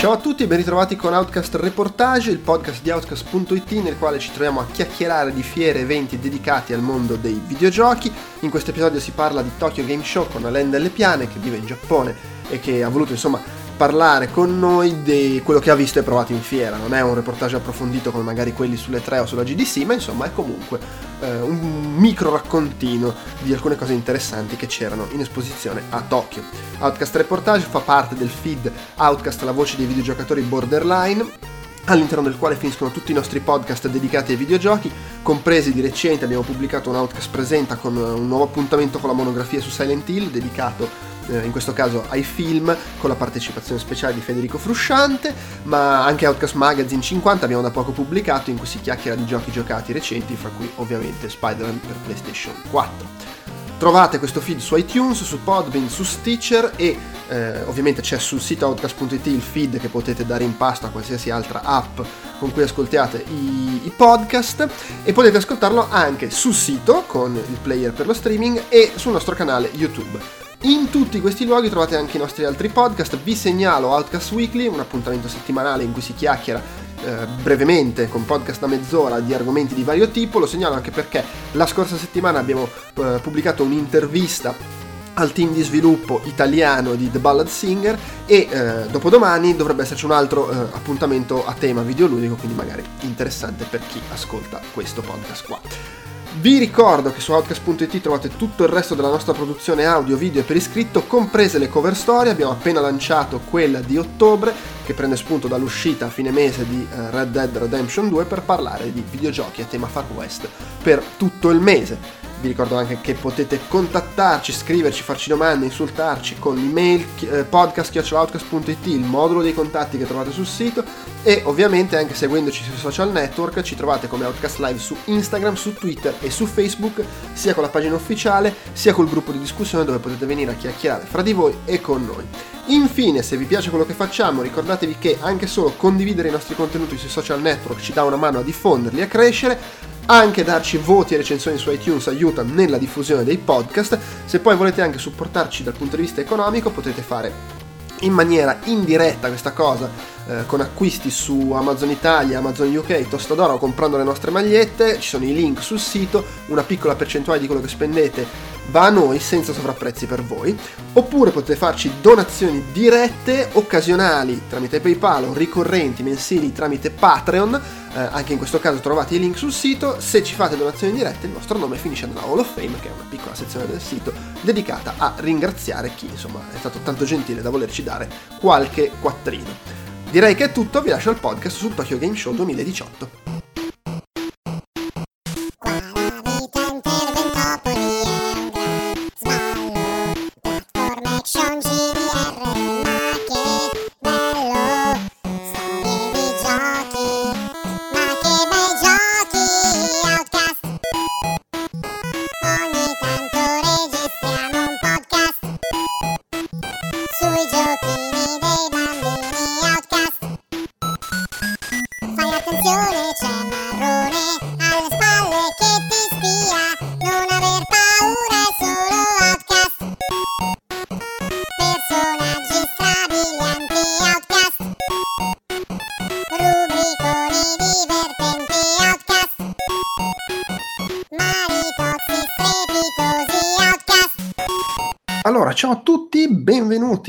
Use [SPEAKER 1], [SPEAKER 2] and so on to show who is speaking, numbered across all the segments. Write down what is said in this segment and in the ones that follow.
[SPEAKER 1] Ciao a tutti e ben ritrovati con Outcast Reportage, il podcast di Outcast.it nel quale ci troviamo a chiacchierare di fiere e eventi dedicati al mondo dei videogiochi. In questo episodio si parla di Tokyo Game Show con Alain Delle Piane che vive in Giappone e che ha voluto insomma parlare con noi di quello che ha visto e provato in fiera. Non è un reportage approfondito come magari quelli sulle 3 o sulla GDC, ma insomma è comunque eh, un micro raccontino di alcune cose interessanti che c'erano in esposizione a Tokyo. Outcast Reportage fa parte del feed Outcast la voce dei videogiocatori borderline all'interno del quale finiscono tutti i nostri podcast dedicati ai videogiochi, compresi di recente abbiamo pubblicato un Outcast Presenta con un nuovo appuntamento con la monografia su Silent Hill dedicato eh, in questo caso ai film con la partecipazione speciale di Federico Frusciante, ma anche Outcast Magazine 50 abbiamo da poco pubblicato in cui si chiacchiera di giochi giocati recenti, fra cui ovviamente Spider-Man per PlayStation 4. Trovate questo feed su iTunes, su Podbean, su Stitcher e eh, ovviamente c'è sul sito outcast.it il feed che potete dare in pasto a qualsiasi altra app con cui ascoltiate i, i, podcast e potete ascoltarlo anche sul sito con il player per lo streaming e sul nostro canale YouTube. In tutti questi luoghi trovate anche i nostri altri podcast, vi segnalo Outcast Weekly, un appuntamento settimanale in cui si chiacchiera eh, brevemente con podcast da mezz'ora di argomenti di vario tipo, lo segnalo anche perché la scorsa settimana abbiamo eh, pubblicato un'intervista al team di sviluppo italiano di The Ballad Singer e eh, dopodomani dovrebbe esserci un altro eh, appuntamento a tema videoludico, quindi magari interessante per chi ascolta questo podcast qua. Vi ricordo che su Outcast.it trovate tutto il resto della nostra produzione audio, video e per iscritto, comprese le cover story. Abbiamo appena lanciato quella di ottobre, che prende spunto dall'uscita a fine mese di uh, Red Dead Redemption 2 per parlare di videogiochi a tema Far West per tutto il mese. Vi ricordo anche che potete contattarci, scriverci, farci domande, insultarci con l'email eh, podcast.outcast.it, il modulo dei contatti che trovate sul sito e ovviamente anche seguendoci sui social network ci trovate come Outcast Live su Instagram, su Twitter e su Facebook, sia con la pagina ufficiale sia col gruppo di discussione dove potete venire a chiacchierare fra di voi e con noi. Infine, se vi piace quello che facciamo, ricordatevi che anche solo condividere i nostri contenuti sui social network ci dà una mano a diffonderli e a crescere anche darci voti e recensioni su iTunes aiuta nella diffusione dei podcast. Se poi volete anche supportarci dal punto di vista economico potete fare in maniera indiretta questa cosa eh, con acquisti su Amazon Italia, Amazon UK, Tostadora o comprando le nostre magliette, ci sono i link sul sito, una piccola percentuale di quello che spendete va a noi senza sovrapprezzi per voi, oppure potete farci donazioni dirette, occasionali tramite PayPal o ricorrenti mensili tramite Patreon, eh, anche in questo caso trovate i link sul sito, se ci fate donazioni dirette il vostro nome finisce nella Hall of Fame, che è una piccola sezione del sito dedicata a ringraziare chi insomma è stato tanto gentile da volerci dare qualche quattrino. Direi che è tutto, vi lascio il podcast sul Tokyo Game Show 2018.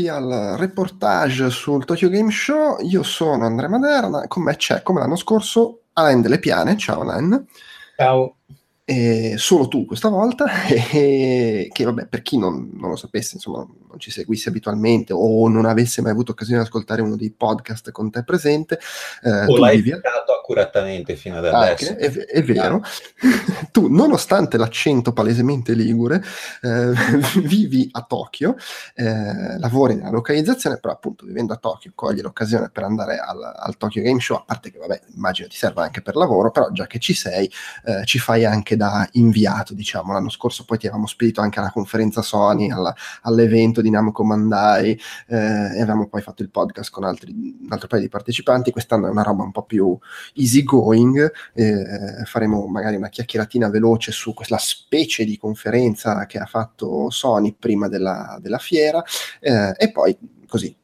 [SPEAKER 1] Benvenuti al reportage sul Tokyo Game Show. Io sono Andrea Maderna, con me c'è, come l'anno scorso, Alain Delle Piane. Ciao Alain.
[SPEAKER 2] Ciao
[SPEAKER 1] eh, solo tu questa volta, e, che vabbè, per chi non, non, lo sapesse, insomma, non ci seguisse abitualmente o non avesse mai avuto occasione di ascoltare uno dei podcast con te presente,
[SPEAKER 2] eh, o l'hai vivi... accuratamente fino ad adesso.
[SPEAKER 1] Anche, è, è, vero, tu nonostante l'accento palesemente ligure, eh, vivi a Tokyo, eh, lavori nella localizzazione, però appunto vivendo a Tokyo cogli l'occasione per andare al, al Tokyo Game Show, a parte che vabbè, immagino ti serva anche per lavoro, però già che ci sei, eh, ci fai anche da inviato, diciamo. L'anno scorso poi ti avevamo spedito anche alla conferenza Sony, alla, all'evento di Namco Mandai eh, e avevamo poi fatto il podcast con altri, un altro paio di partecipanti. Quest'anno è una roba un po' più easy going, eh, faremo magari una chiacchieratina veloce su quella specie di conferenza che ha fatto Sony prima della, della fiera eh, e poi così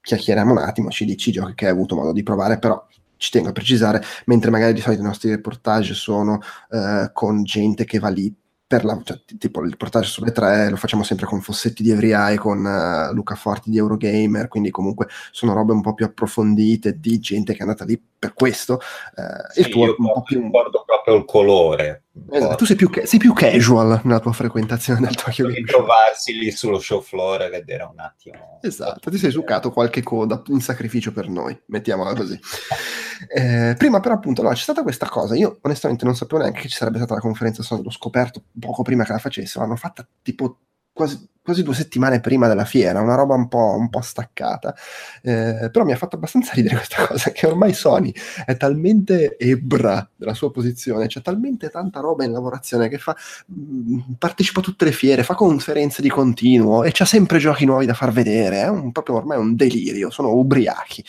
[SPEAKER 1] chiacchieriamo un attimo, ci dici i giochi che hai avuto modo di provare, però ci tengo a precisare, mentre magari di solito i nostri reportage sono eh, con gente che va lì per la, cioè, tipo il reportage sulle tre lo facciamo sempre con Fossetti di Every con uh, Luca Forti di Eurogamer, quindi comunque sono robe un po' più approfondite di gente che è andata lì per questo.
[SPEAKER 2] Uh, sì, il tuo io un po' più... ricordo proprio il colore.
[SPEAKER 1] Esatto, tu sei più, sei più, casual nella tua frequentazione del Tokyo
[SPEAKER 2] Game Show. trovarsi lì sullo show floor e vedere un attimo.
[SPEAKER 1] Esatto, ti sei succato qualche coda in sacrificio per noi, mettiamola così. eh, prima però appunto allora, c'è stata questa cosa, io onestamente non sapevo neanche che ci sarebbe stata la conferenza Sony, l'ho scoperto poco prima che la facessero, l'hanno fatta tipo quasi, quasi, due settimane prima della fiera, una roba un po', un po staccata. Eh, però mi ha fatto abbastanza ridere questa cosa, che ormai Sony è talmente ebra della sua posizione, c'è talmente tanta roba in lavorazione che fa, mh, mm, partecipa a tutte le fiere, fa conferenze di continuo e c'ha sempre giochi nuovi da far vedere, è un, proprio ormai un delirio, sono ubriachi.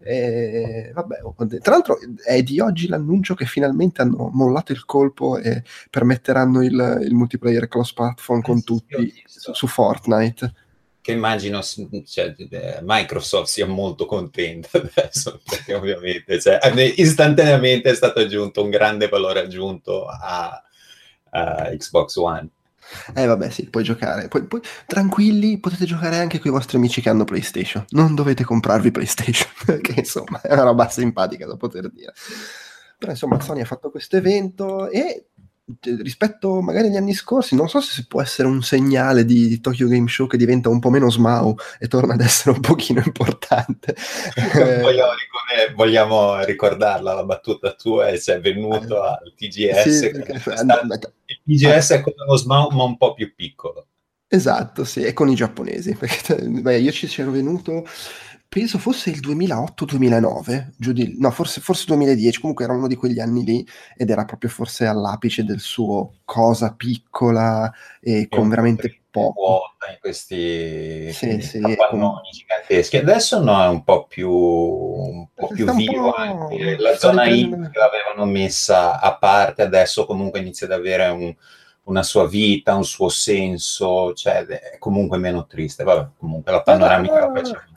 [SPEAKER 1] E, vabbè, tra l'altro è di oggi l'annuncio che finalmente hanno mollato il colpo e permetteranno il, il multiplayer cross platform con tutti su, su Fortnite.
[SPEAKER 2] Che immagino cioè, eh, Microsoft sia molto contenta adesso, perché ovviamente cioè, istantaneamente è stato aggiunto un grande valore aggiunto a, a Xbox One.
[SPEAKER 1] Eh vabbè sì, puoi giocare. Poi, poi, tranquilli, potete giocare anche con i vostri amici che hanno PlayStation. Non dovete comprarvi PlayStation, che insomma è una roba simpatica da poter dire. Però insomma Sony ha fatto questo evento e rispetto magari agli anni scorsi, non so se può essere un segnale di, di, Tokyo Game Show che diventa un po' meno smau e torna ad essere un pochino importante.
[SPEAKER 2] vogliamo, ricordare, vogliamo, ricordarla la battuta tua e sei venuto eh, al TGS. Sì, perché, stato, il TGS è quello smau ma un po' più piccolo.
[SPEAKER 1] Esatto, sì, e con i giapponesi. Perché, beh, io ci ero venuto penso fosse il 2008-2009, giù di, no, forse, forse 2010, comunque era uno di quegli anni lì ed era proprio forse all'apice del suo cosa piccola e con veramente poco.
[SPEAKER 2] in questi sì, sì, con... giganteschi. Adesso no, è un po' più, un po più vivo. Po'... La zona I l'avevano messa a parte, adesso comunque inizia ad avere un, una sua vita, un suo senso, cioè è comunque meno triste. Vabbè, comunque la panoramica la facciamo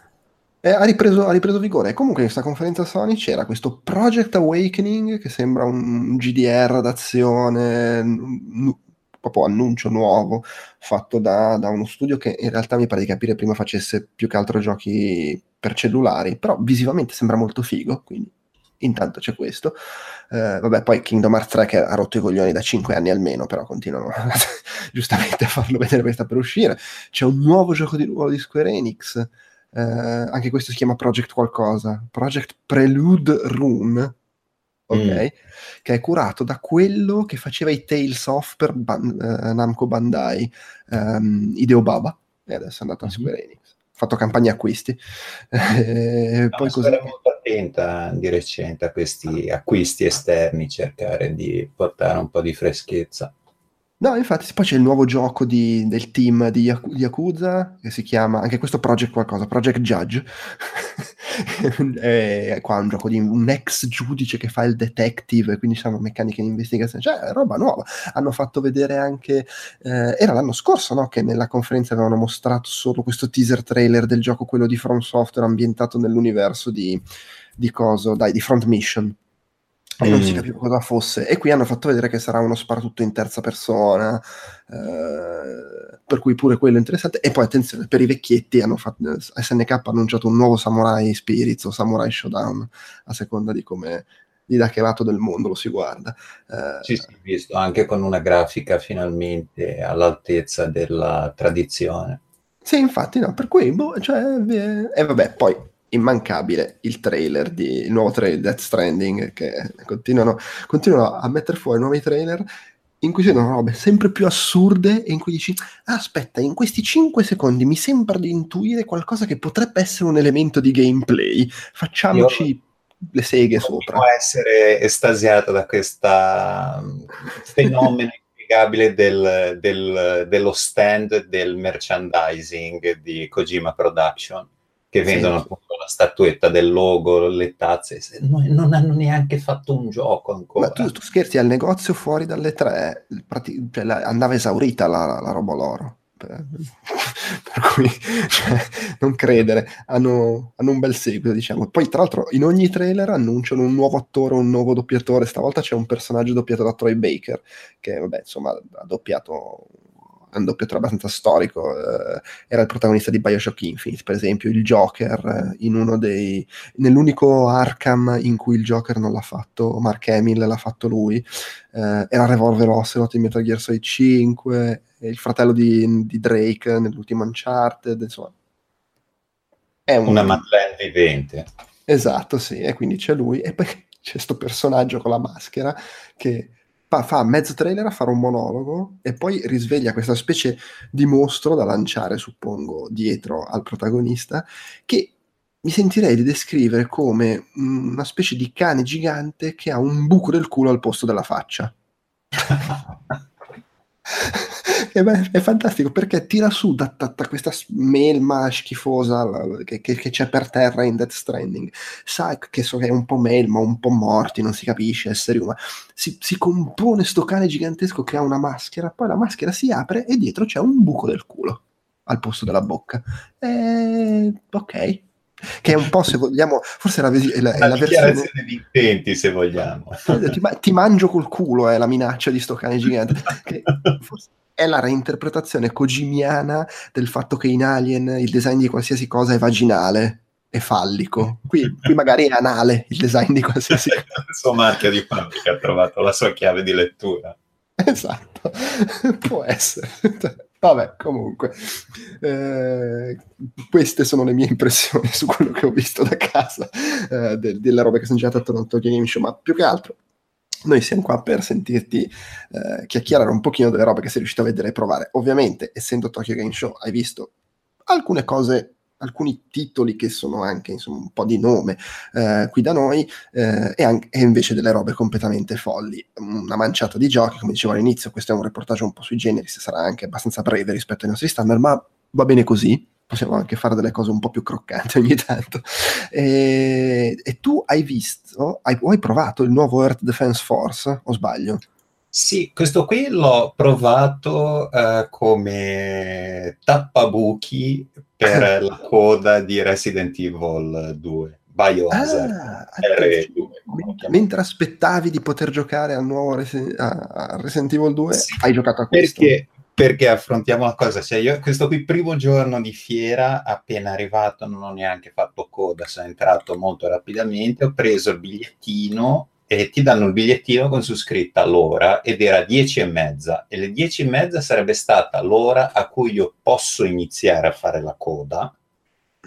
[SPEAKER 1] eh, ha, ripreso, ha, ripreso, vigore. Comunque, in questa conferenza Sony c'era questo Project Awakening che sembra un GDR d'azione, n- proprio annuncio nuovo fatto da, da, uno studio che in realtà mi pare di capire prima facesse più che altro giochi per cellulari, però visivamente sembra molto figo. Quindi, intanto c'è questo. Eh, vabbè, poi Kingdom Hearts 3 che ha rotto i coglioni da 5 anni almeno, però continuano giustamente a farlo vedere perché sta per uscire. C'è un nuovo gioco di ruolo di Square Enix eh, anche questo si chiama Project qualcosa, Project Prelude Rune, ok? Mm. Che è curato da quello che faceva i Tales of per Ban- uh, Namco Bandai, um, Ideo Baba, e adesso è andato a mm-hmm. Square Enix. Fatto campagna acquisti.
[SPEAKER 2] eh, no, poi così... molto attenta di recente a questi acquisti esterni, cercare di portare un po' di freschezza.
[SPEAKER 1] No, infatti, poi c'è il nuovo gioco di, del team di, Yaku- di Yakuza che si chiama anche questo Project qualcosa, Project Judge. è qua un gioco di un ex giudice che fa il detective, quindi sono meccaniche di investigazione, cioè roba nuova. Hanno fatto vedere anche, eh, era l'anno scorso no? che nella conferenza avevano mostrato solo questo teaser trailer del gioco, quello di From Software ambientato nell'universo di, di coso, dai, di Front Mission e non si mm. capiva cosa fosse. E qui hanno fatto vedere che sarà uno sparatutto in terza persona, eh, per cui pure quello è interessante. E poi attenzione, per i vecchietti hanno fatto, SNK ha annunciato un nuovo Samurai Spirits o Samurai Showdown, a seconda di come di da che lato del mondo lo si guarda.
[SPEAKER 2] Eh, sì, sì, visto, anche con una grafica finalmente all'altezza della tradizione.
[SPEAKER 1] Sì, infatti, no, per cui, boh, cioè, e eh, vabbè, poi immancabile il trailer di il nuovo trailer Death Stranding che continuano, continuano a mettere fuori nuovi trailer in cui ci sono robe sempre più assurde e in cui dici ah, aspetta in questi 5 secondi mi sembra di intuire qualcosa che potrebbe essere un elemento di gameplay. Facciamoci Io le seghe sopra.
[SPEAKER 2] può essere estasiato da questo fenomeno inspiegabile del, del, dello stand del merchandising di Kojima Production che vendono sì. appunto la statuetta del logo, le tazze, non, hanno neanche fatto un gioco ancora.
[SPEAKER 1] Ma tu, tu scherzi, al negozio fuori dalle tre, prati- cioè, andava esaurita la, la roba loro. per, per cui cioè, non credere, hanno, hanno, un bel seguito, diciamo. Poi, tra l'altro, in ogni trailer annunciano un nuovo attore, un nuovo doppiatore. Stavolta c'è un personaggio doppiato da Troy Baker, che, vabbè, insomma, ha doppiato è un doppiatore abbastanza storico, eh, era il protagonista di Bioshock Infinite, per esempio, il Joker, eh, in uno dei, nell'unico Arkham in cui il Joker non l'ha fatto Mark Hamill, l'ha fatto lui, eh, era Revolver Ocelot in Metal Gear Solid 5, il fratello di, di Drake nell'ultimo Uncharted, insomma.
[SPEAKER 2] È un... Una Madeleine vivente.
[SPEAKER 1] Esatto, sì, e quindi c'è lui, e poi c'è questo personaggio con la maschera che fa, mezzo trailer a fare un monologo e poi risveglia questa specie di mostro da lanciare, suppongo, dietro al protagonista, che mi sentirei di descrivere come una specie di cane gigante che ha un buco del culo al posto della faccia. è, fantastico perché tira su da, da, da questa melma schifosa che, che, che, c'è per terra in Death Stranding. Sa che, so, che è un po' melma, un po' morti, non si capisce, esseri umani. Si, si compone sto cane gigantesco che ha una maschera, poi la maschera si apre e dietro c'è un buco del culo al posto della bocca. E... Ok, che è un po' se vogliamo forse è la, è la, è la versione
[SPEAKER 2] di intenti se vogliamo
[SPEAKER 1] ti, ti, mangio col culo è la minaccia di sto cane gigante che forse è la reinterpretazione cogimiana del fatto che in Alien il design di qualsiasi cosa è vaginale e fallico. Qui, qui magari è anale il design di qualsiasi cosa.
[SPEAKER 2] il suo marchio di fabbrica ha trovato la sua chiave di lettura.
[SPEAKER 1] Esatto, può essere. Vabbè, comunque, eh, queste sono le mie impressioni su quello che ho visto da casa, eh, de- delle robe che sono girate attorno al Game Show, ma più che altro noi siamo qua per sentirti eh, chiacchierare un pochino delle robe che sei riuscito a vedere e provare. Ovviamente, essendo Tokyo Game Show, hai visto alcune cose, alcuni titoli che sono anche insomma, un po' di nome eh, qui da noi eh, e, anche, e, invece delle robe completamente folli. Una manciata di giochi, come dicevo all'inizio, questo è un reportage un po' sui generis, sarà anche abbastanza breve rispetto ai nostri standard, ma va bene così possiamo anche fare delle cose un po' più croccanti ogni tanto. E, e tu hai visto, hai, hai provato il nuovo Earth Defense Force, o sbaglio?
[SPEAKER 2] Sì, questo qui l'ho provato uh, come tappabuchi per la coda di Resident Evil 2. Biohazard ah,
[SPEAKER 1] R2. Mentre aspettavi di poter giocare al nuovo Resi- a Resident Evil 2, sì, hai giocato a questo?
[SPEAKER 2] Perché perché affrontiamo la cosa, cioè io questo qui primo giorno di fiera, appena arrivato, non ho neanche fatto coda, sono entrato molto rapidamente, ho preso il bigliettino e ti danno il bigliettino con su scritta l'ora ed era 10 e mezza e le 10 e mezza sarebbe stata l'ora a cui io posso iniziare a fare la coda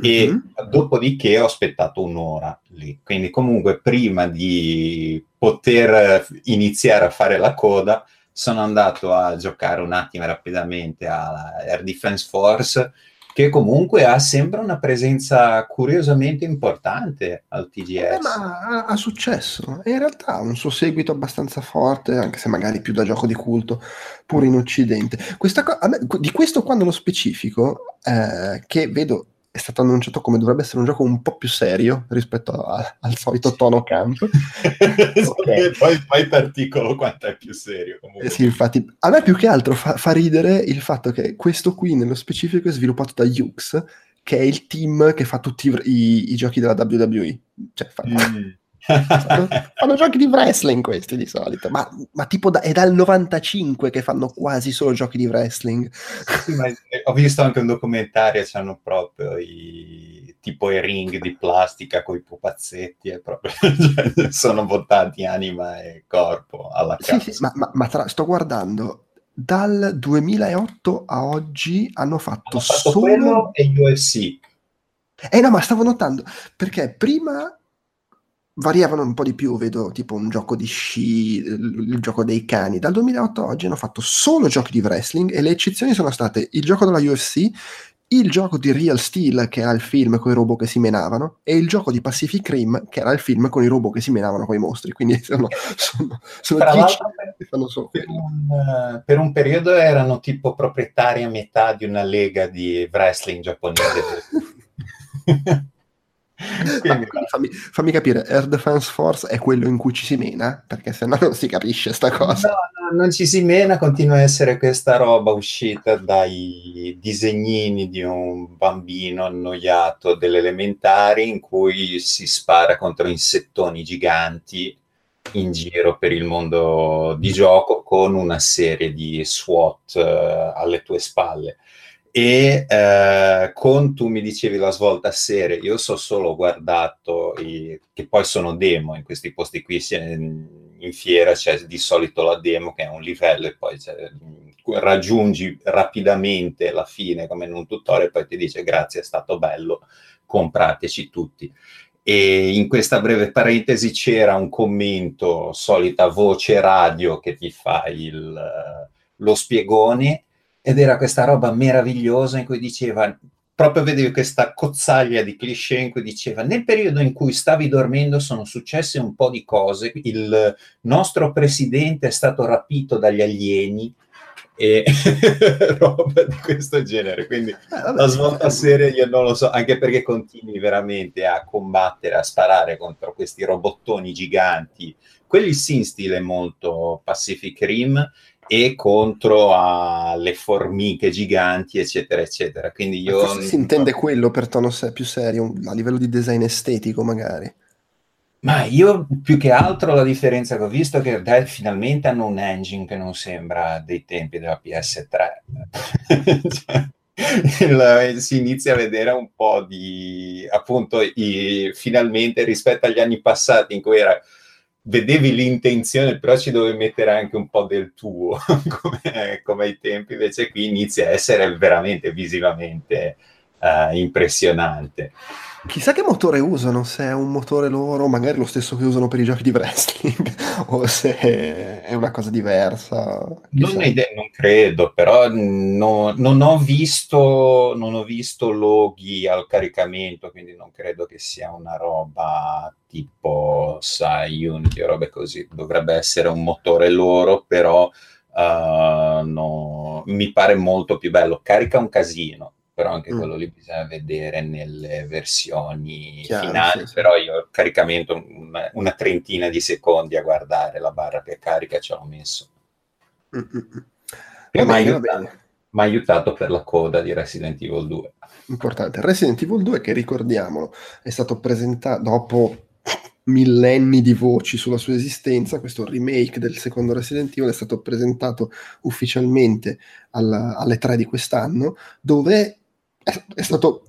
[SPEAKER 2] e mm-hmm. dopodiché ho aspettato un'ora lì. Quindi comunque prima di poter iniziare a fare la coda sono andato a giocare un attimo rapidamente a Air Defense Force, che comunque ha sempre una presenza curiosamente importante al TGS. Eh,
[SPEAKER 1] ma ha, ha, successo, in realtà ha un suo seguito abbastanza forte, anche se magari più da gioco di culto, pure in Occidente. Co- me, di questo qua nello specifico, eh, che vedo è stato annunciato come dovrebbe essere un gioco un po' più serio rispetto a, al solito tono camp.
[SPEAKER 2] okay. poi, poi t'articolo quanto è più serio.
[SPEAKER 1] Eh sì, infatti, a me più che altro fa, fa, ridere il fatto che questo qui nello specifico è sviluppato da Yux, che è il team che fa tutti i, i, i giochi della WWE. Cioè, fa, mm fanno, giochi di wrestling questi di solito, ma, ma tipo da, è dal 95 che fanno quasi solo giochi di wrestling.
[SPEAKER 2] Sì, ma, ho visto anche un documentario, c'hanno proprio i, tipo i ring di plastica con i pupazzetti, e proprio, cioè, sono votati anima e corpo alla casa.
[SPEAKER 1] Sì, sì, ma, ma, ma tra, sto guardando, dal 2008 a oggi hanno fatto, hanno fatto solo...
[SPEAKER 2] e UFC.
[SPEAKER 1] Eh no, ma stavo notando, perché prima variavano un po' di più, vedo tipo un gioco di sci, il gioco dei cani. Dal 2008 a oggi hanno fatto solo giochi di wrestling e le eccezioni sono state il gioco della UFC, il gioco di Real Steel che era il film con i robot che si menavano e il gioco di Pacific Rim che era il film con i robot che si menavano con i mostri. Quindi sono, sono, sono dieci che fanno solo
[SPEAKER 2] per un, per un periodo erano tipo proprietari a metà di una lega di wrestling giapponese.
[SPEAKER 1] quindi, fammi, fammi, capire, Air Defense Force è quello in cui ci si mena? Perché se no non si capisce sta cosa.
[SPEAKER 2] No, no, non ci si mena, continua a essere questa roba uscita dai disegnini di un bambino annoiato delle elementari in cui si spara contro insettoni giganti in giro per il mondo di gioco con una serie di SWAT uh, alle tue spalle. E uh, con tu mi dicevi la svolta a serie, io so solo guardato, i, che poi sono demo in questi posti qui, in fiera c'è di solito la demo che è un livello e poi raggiungi rapidamente la fine come in un tutorial e poi ti dice grazie è stato bello, comprateci tutti. E in questa breve parentesi c'era un commento, solita voce radio che ti fa il, lo spiegone, ed era questa roba meravigliosa in cui diceva, proprio vedevi questa cozzaglia di cliché in cui diceva, nel periodo in cui stavi dormendo sono successe un po' di cose, il nostro presidente è stato rapito dagli alieni, e roba di questo genere. Quindi vabbè, la svolta serie io non lo so, anche perché continui veramente a combattere, a sparare contro questi robottoni giganti, quelli sì in stile molto Pacific Rim e contro alle formiche giganti, eccetera, eccetera. Quindi io...
[SPEAKER 1] Forse si intende quello per tono più serio, a livello di design estetico magari.
[SPEAKER 2] Ma io più che altro la differenza che ho visto è che Dell finalmente hanno un engine che non sembra dei tempi della PS3. cioè, il, si inizia a vedere un po' di appunto i, finalmente rispetto agli anni passati in cui era vedevi l'intenzione, però ci dovevi mettere anche un po' del tuo, come, come ai tempi, invece qui inizia a essere veramente visivamente uh, impressionante.
[SPEAKER 1] Chissà che motore usano, se è un motore loro, magari lo stesso che usano per i giochi di wrestling, o se è una cosa diversa.
[SPEAKER 2] Non, idea, non, credo, però no, non, ho visto, non ho visto loghi al caricamento, quindi non credo che sia una roba tipo, sai, Unity o robe così. Dovrebbe essere un motore loro, però uh, no, mi pare molto più bello. Carica un casino, però anche mm. quello lì bisogna vedere nelle versioni Chiaro, finali, sì, però io caricamento una, una, trentina di secondi a guardare la barra che carica ce l'ho messo. Mm-mm. E mi ha aiutato per la coda di Resident Evil 2.
[SPEAKER 1] Importante, Resident Evil 2 che ricordiamolo è stato presentato dopo millenni di voci sulla sua esistenza, questo remake del secondo Resident Evil è stato presentato ufficialmente alla, alle 3 di quest'anno, dove è, stato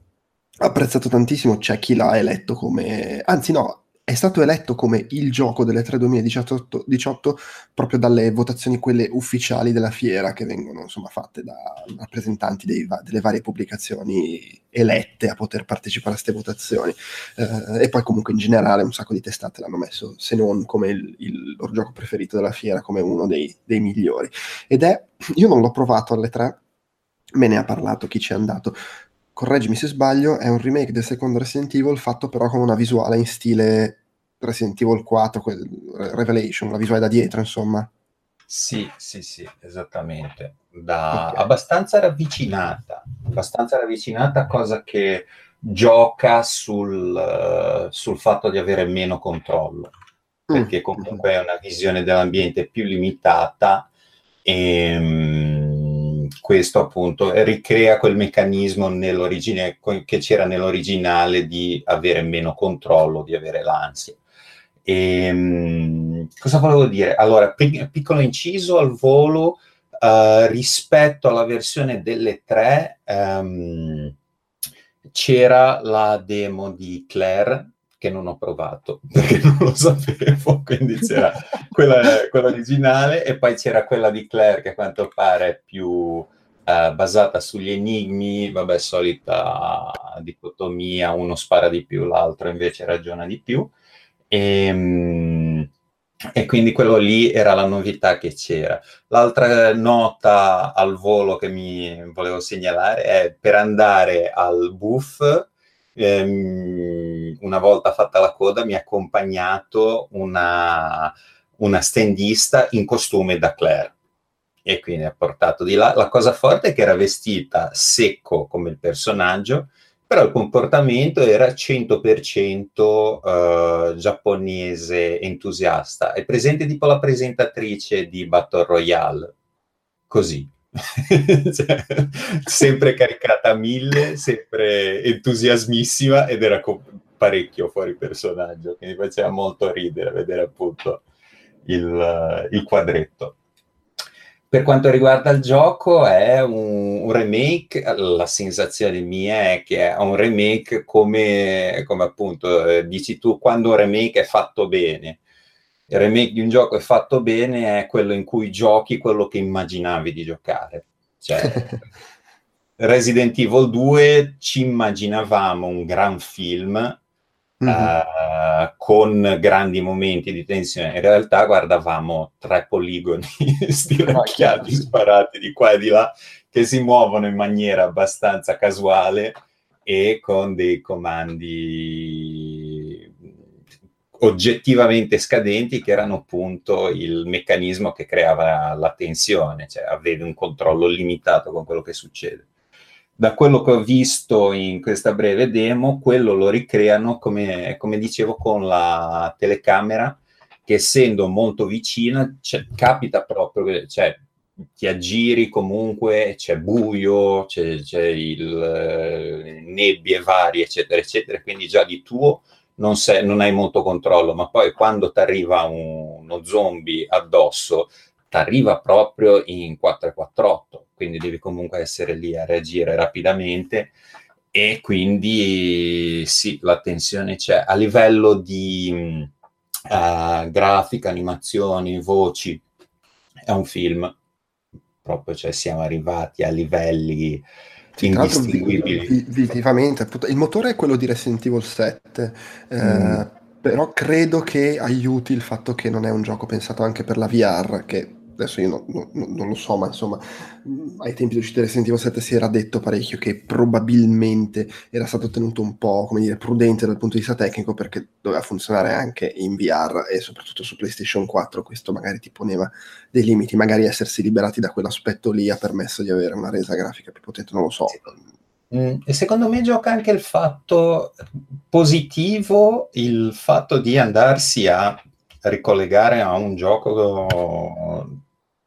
[SPEAKER 1] apprezzato tantissimo, c'è chi l'ha eletto come... anzi no, è stato eletto come il gioco delle 3 2018 18, proprio dalle votazioni quelle ufficiali della fiera che vengono insomma fatte da rappresentanti dei, delle varie pubblicazioni elette a poter partecipare a queste votazioni. Eh, e poi comunque in generale un sacco di testate l'hanno messo se non come il, il loro gioco preferito della fiera come uno dei, dei migliori. Ed è io non l'ho provato alle 3 me ne ha parlato chi ci è andato. Correggimi se sbaglio, è un remake del secondo Resident Evil fatto però con una visuale in stile Resident Evil 4, quel, Revelation, la visuale da dietro, insomma.
[SPEAKER 2] Sì, sì, sì, esattamente. Da okay. abbastanza ravvicinata, abbastanza ravvicinata, cosa che gioca sul, sul fatto di avere meno controllo, perché mm. comunque è una visione dell'ambiente più limitata e ehm, questo appunto ricrea quel meccanismo che c'era nell'originale di avere meno controllo, di avere l'ansia. E, um, cosa volevo dire? Allora, piccolo inciso al volo, uh, rispetto alla versione delle tre, um, c'era la demo di Claire che non ho provato perché non lo sapevo, quindi c'era quella, quella, originale e poi c'era quella di Claire che a quanto pare più eh, basata sugli enigmi, vabbè, solita dicotomia, uno spara di più, l'altro invece ragiona di più. E, ehm, e quindi quello lì era la novità che c'era. L'altra nota al volo che mi volevo segnalare è per andare al buff, ehm, una volta fatta la coda, mi ha accompagnato una, una standista in costume da Claire e quindi ha portato di là. La cosa forte è che era vestita secco come il personaggio, però il comportamento era 100% uh, giapponese entusiasta. È presente tipo la presentatrice di Battle Royale, così. cioè, sempre caricata a mille, sempre entusiasmissima ed era co- parecchio fuori personaggio, quindi faceva molto ridere vedere appunto il, il quadretto. Per quanto riguarda il gioco, è un, un, remake. La sensazione mia è che è un remake come, come appunto eh, dici tu, quando un remake è fatto bene. Il remake di un gioco è fatto bene è quello in cui giochi quello che immaginavi di giocare. Cioè, Resident Evil 2 ci immaginavamo un gran film mm-hmm. uh, con grandi momenti di tensione. In realtà guardavamo tre poligoni stiracchiati, sparati di qua e di là, che si muovono in maniera abbastanza casuale e con dei comandi oggettivamente scadenti che erano appunto il meccanismo che creava la tensione, cioè avevi un controllo limitato con quello che succede. Da quello che ho visto in questa breve demo, quello lo ricreano, come, come dicevo, con la telecamera, che essendo molto vicina, cioè, capita proprio, cioè, ti aggiri comunque, c'è buio, c'è, c'è il, eh, nebbie varie, eccetera, eccetera, quindi già di tuo non, sei, non hai molto controllo, ma poi quando ti arriva un, uno zombie addosso, ti arriva proprio in 448 quindi devi comunque essere lì a reagire rapidamente e quindi sì, la tensione c'è. A livello di uh, grafica, animazioni, voci, è un film, proprio cioè siamo arrivati a livelli indistinguibili.
[SPEAKER 1] Visivamente, il motore è quello di Resident Evil 7, eh, mm. però credo che aiuti il fatto che non è un gioco pensato anche per la VR, che adesso io no, no, non lo so, ma insomma, ai tempi dell'uscita del Resident Evil 7 si era detto parecchio che probabilmente era stato tenuto un po', come dire, prudente dal punto di vista tecnico perché doveva funzionare anche in VR e soprattutto su PlayStation 4, questo magari ti poneva dei limiti, magari essersi liberati da quell'aspetto lì ha permesso di avere una resa grafica più potente, non lo so.
[SPEAKER 2] Mm, e secondo me gioca anche il fatto positivo, il fatto di andarsi a ricollegare a un gioco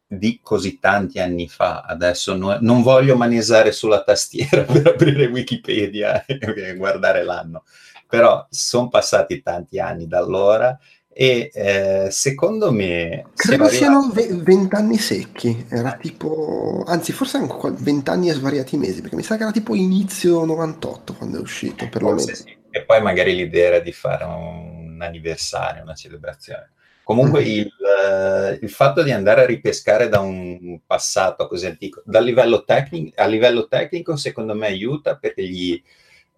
[SPEAKER 2] di così tanti anni fa. Adesso no, non voglio manesare sulla tastiera per aprire Wikipedia e guardare l'anno, però sono passati tanti anni da allora e eh, secondo me...
[SPEAKER 1] Credo siano vent'anni secchi, era tipo, anzi forse anche vent'anni e svariati mesi, perché mi sa che era tipo inizio 98 quando è uscito, perlomeno.
[SPEAKER 2] Sì. E poi magari l'idea era di fare un anniversario, una celebrazione. Comunque il, uh, il, fatto di andare a ripescare da un passato così antico, dal livello tecnico, a livello tecnico, secondo me aiuta perché gli,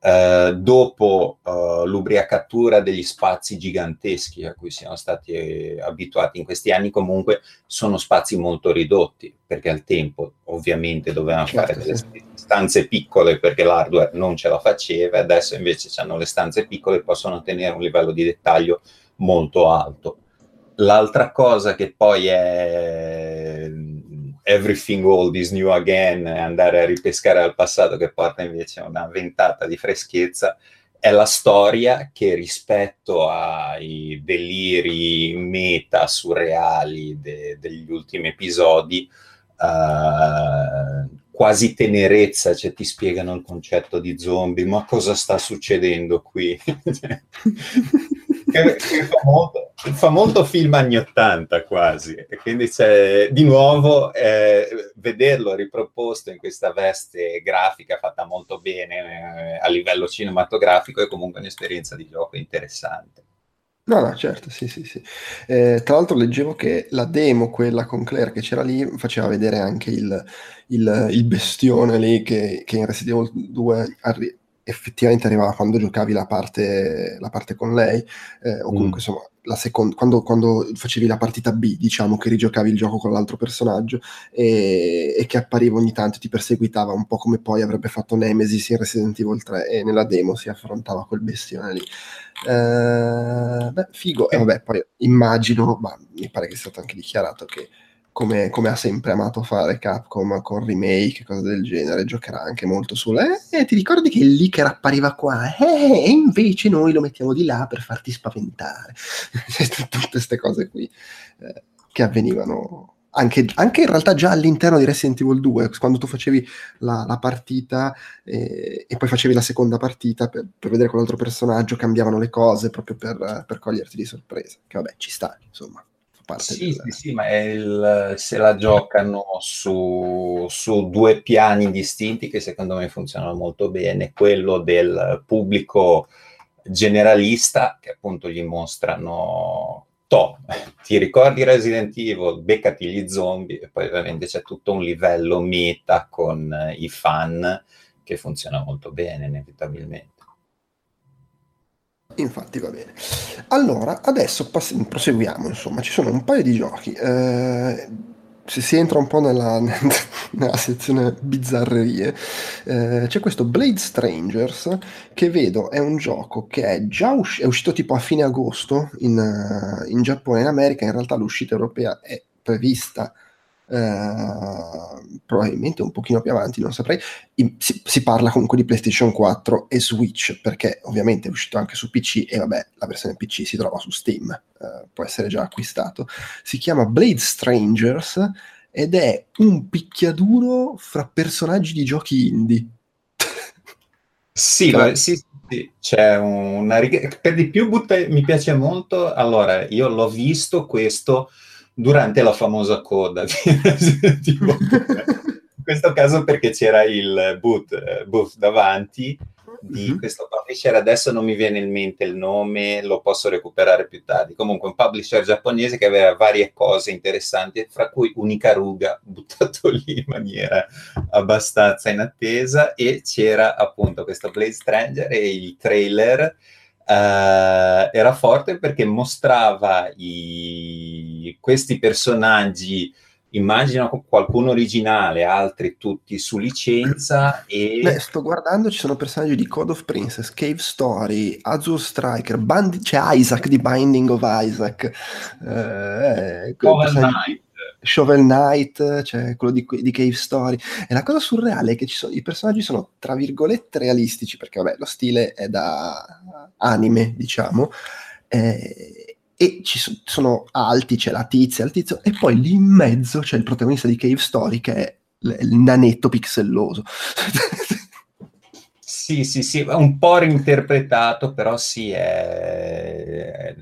[SPEAKER 2] uh, dopo uh, l'ubriacatura degli spazi giganteschi a cui siamo stati abituati in questi anni, comunque sono spazi molto ridotti, perché al tempo ovviamente dovevano certo, fare delle sì. stanze piccole perché l'hardware non ce la faceva, adesso invece hanno le stanze piccole e possono tenere un livello di dettaglio molto alto L'altra cosa che poi è everything old is new again, andare a ripescare al passato che porta invece a una ventata di freschezza, è la storia che rispetto ai deliri meta surreali de- degli ultimi episodi, uh, quasi tenerezza, cioè ti spiegano il concetto di zombie, ma cosa sta succedendo qui? che, che fa, molto, fa, molto, film anni 80 quasi, e quindi c'è di nuovo eh, vederlo riproposto in questa veste grafica fatta molto bene eh, a livello cinematografico è comunque un'esperienza di gioco interessante.
[SPEAKER 1] No, no, certo, sì, sì, sì. Eh, tra l'altro leggevo che la demo, quella con Claire che c'era lì, faceva vedere anche il, il, il bestione lì che, che in Resident Evil 2 arri- effettivamente arrivava quando giocavi la parte, la parte con lei, eh, o comunque mm. insomma, la seconda, quando, quando, facevi la partita B, diciamo che rigiocavi il gioco con l'altro personaggio e, e, che appariva ogni tanto, ti perseguitava un po' come poi avrebbe fatto Nemesis in Resident Evil 3 e nella demo si affrontava quel bestione lì. Eh, beh, figo, e vabbè, poi immagino, ma mi pare che sia stato anche dichiarato che come, come, ha sempre amato fare Capcom con remake cose del genere, giocherà anche molto sulle... Eh, ti ricordi che il leaker appariva qua? Eh, e invece noi lo mettiamo di là per farti spaventare. Tutte queste cose qui eh, che avvenivano anche, anche, in realtà già all'interno di Resident Evil 2, quando tu facevi la, la partita eh, e poi facevi la seconda partita per, per, vedere quell'altro personaggio, cambiavano le cose proprio per, per coglierti di sorpresa. Che vabbè, ci sta, insomma.
[SPEAKER 2] Sì, del... sì, sì, ma il, se la giocano su, su, due piani distinti che secondo me funzionano molto bene, quello del pubblico generalista che appunto gli mostrano to, ti ricordi Resident Evil, beccati gli zombie e poi ovviamente c'è tutto un livello meta con i fan che funziona molto bene inevitabilmente.
[SPEAKER 1] Infatti va bene. Allora, adesso pass- proseguiamo, insomma, ci sono un paio di giochi. Eh, se si entra un po' nella, nella sezione bizzarrerie, eh, c'è questo Blade Strangers che vedo è un gioco che è già usci- è uscito tipo a fine agosto in, uh, in Giappone e in America, in realtà l'uscita europea è prevista Uh, probabilmente un pochino più avanti, non saprei. Si, si, parla comunque di PlayStation 4 e Switch, perché ovviamente è uscito anche su PC e vabbè, la versione PC si trova su Steam, uh, può essere già acquistato. Si chiama Blade Strangers ed è un picchiaduro fra personaggi di giochi indie.
[SPEAKER 2] sì, cioè, sì, sì, c'è una riga. Per di più butta... mi piace molto. Allora, io l'ho visto questo durante la famosa coda. tipo, in questo caso perché c'era il boot, eh, booth davanti di mm-hmm. questo publisher, adesso non mi viene in mente il nome, lo posso recuperare più tardi. Comunque un publisher giapponese che aveva varie cose interessanti, fra cui Unikaruga, buttato lì in maniera abbastanza inattesa, e c'era appunto questo Blade Stranger e il trailer Uh, era forte perché mostrava i, questi personaggi, immagino qualcuno originale, altri tutti su licenza. E...
[SPEAKER 1] Beh, sto guardando, ci sono personaggi di Code of Princess, Cave Story, Azure Striker, Bandi- c'è Isaac di Binding of Isaac. Uh, eh, personaggi... Shovel Knight, cioè quello di, di, Cave Story. E la cosa surreale è che sono, i personaggi sono tra virgolette realistici, perché vabbè, lo stile è da anime, diciamo. Eh, e ci so, sono alti, c'è la tizia, il tizio, e poi lì in mezzo c'è il protagonista di Cave Story che è il nanetto pixelloso.
[SPEAKER 2] sì, sì, sì, un po' reinterpretato, però sì, è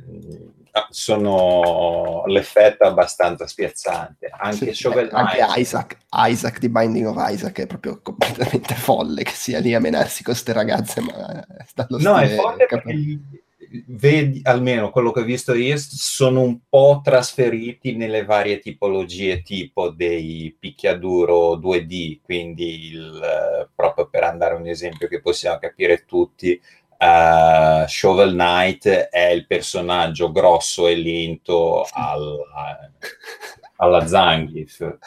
[SPEAKER 2] sono l'effetto abbastanto spiazzante. Anche, sì,
[SPEAKER 1] anche Isaac, Isaac di Binding of Isaac è proprio completamente folle che sia lì a menarsi con queste ragazze. Ma
[SPEAKER 2] no, è forte perché vedi, almeno quello che ho visto io, sono un po' trasferiti nelle varie tipologie tipo dei picchiaduro 2D, quindi il, proprio per andare a un esempio che possiamo capire tutti, Uh, Shovel Knight è il personaggio grosso e lento al, alla Zangief.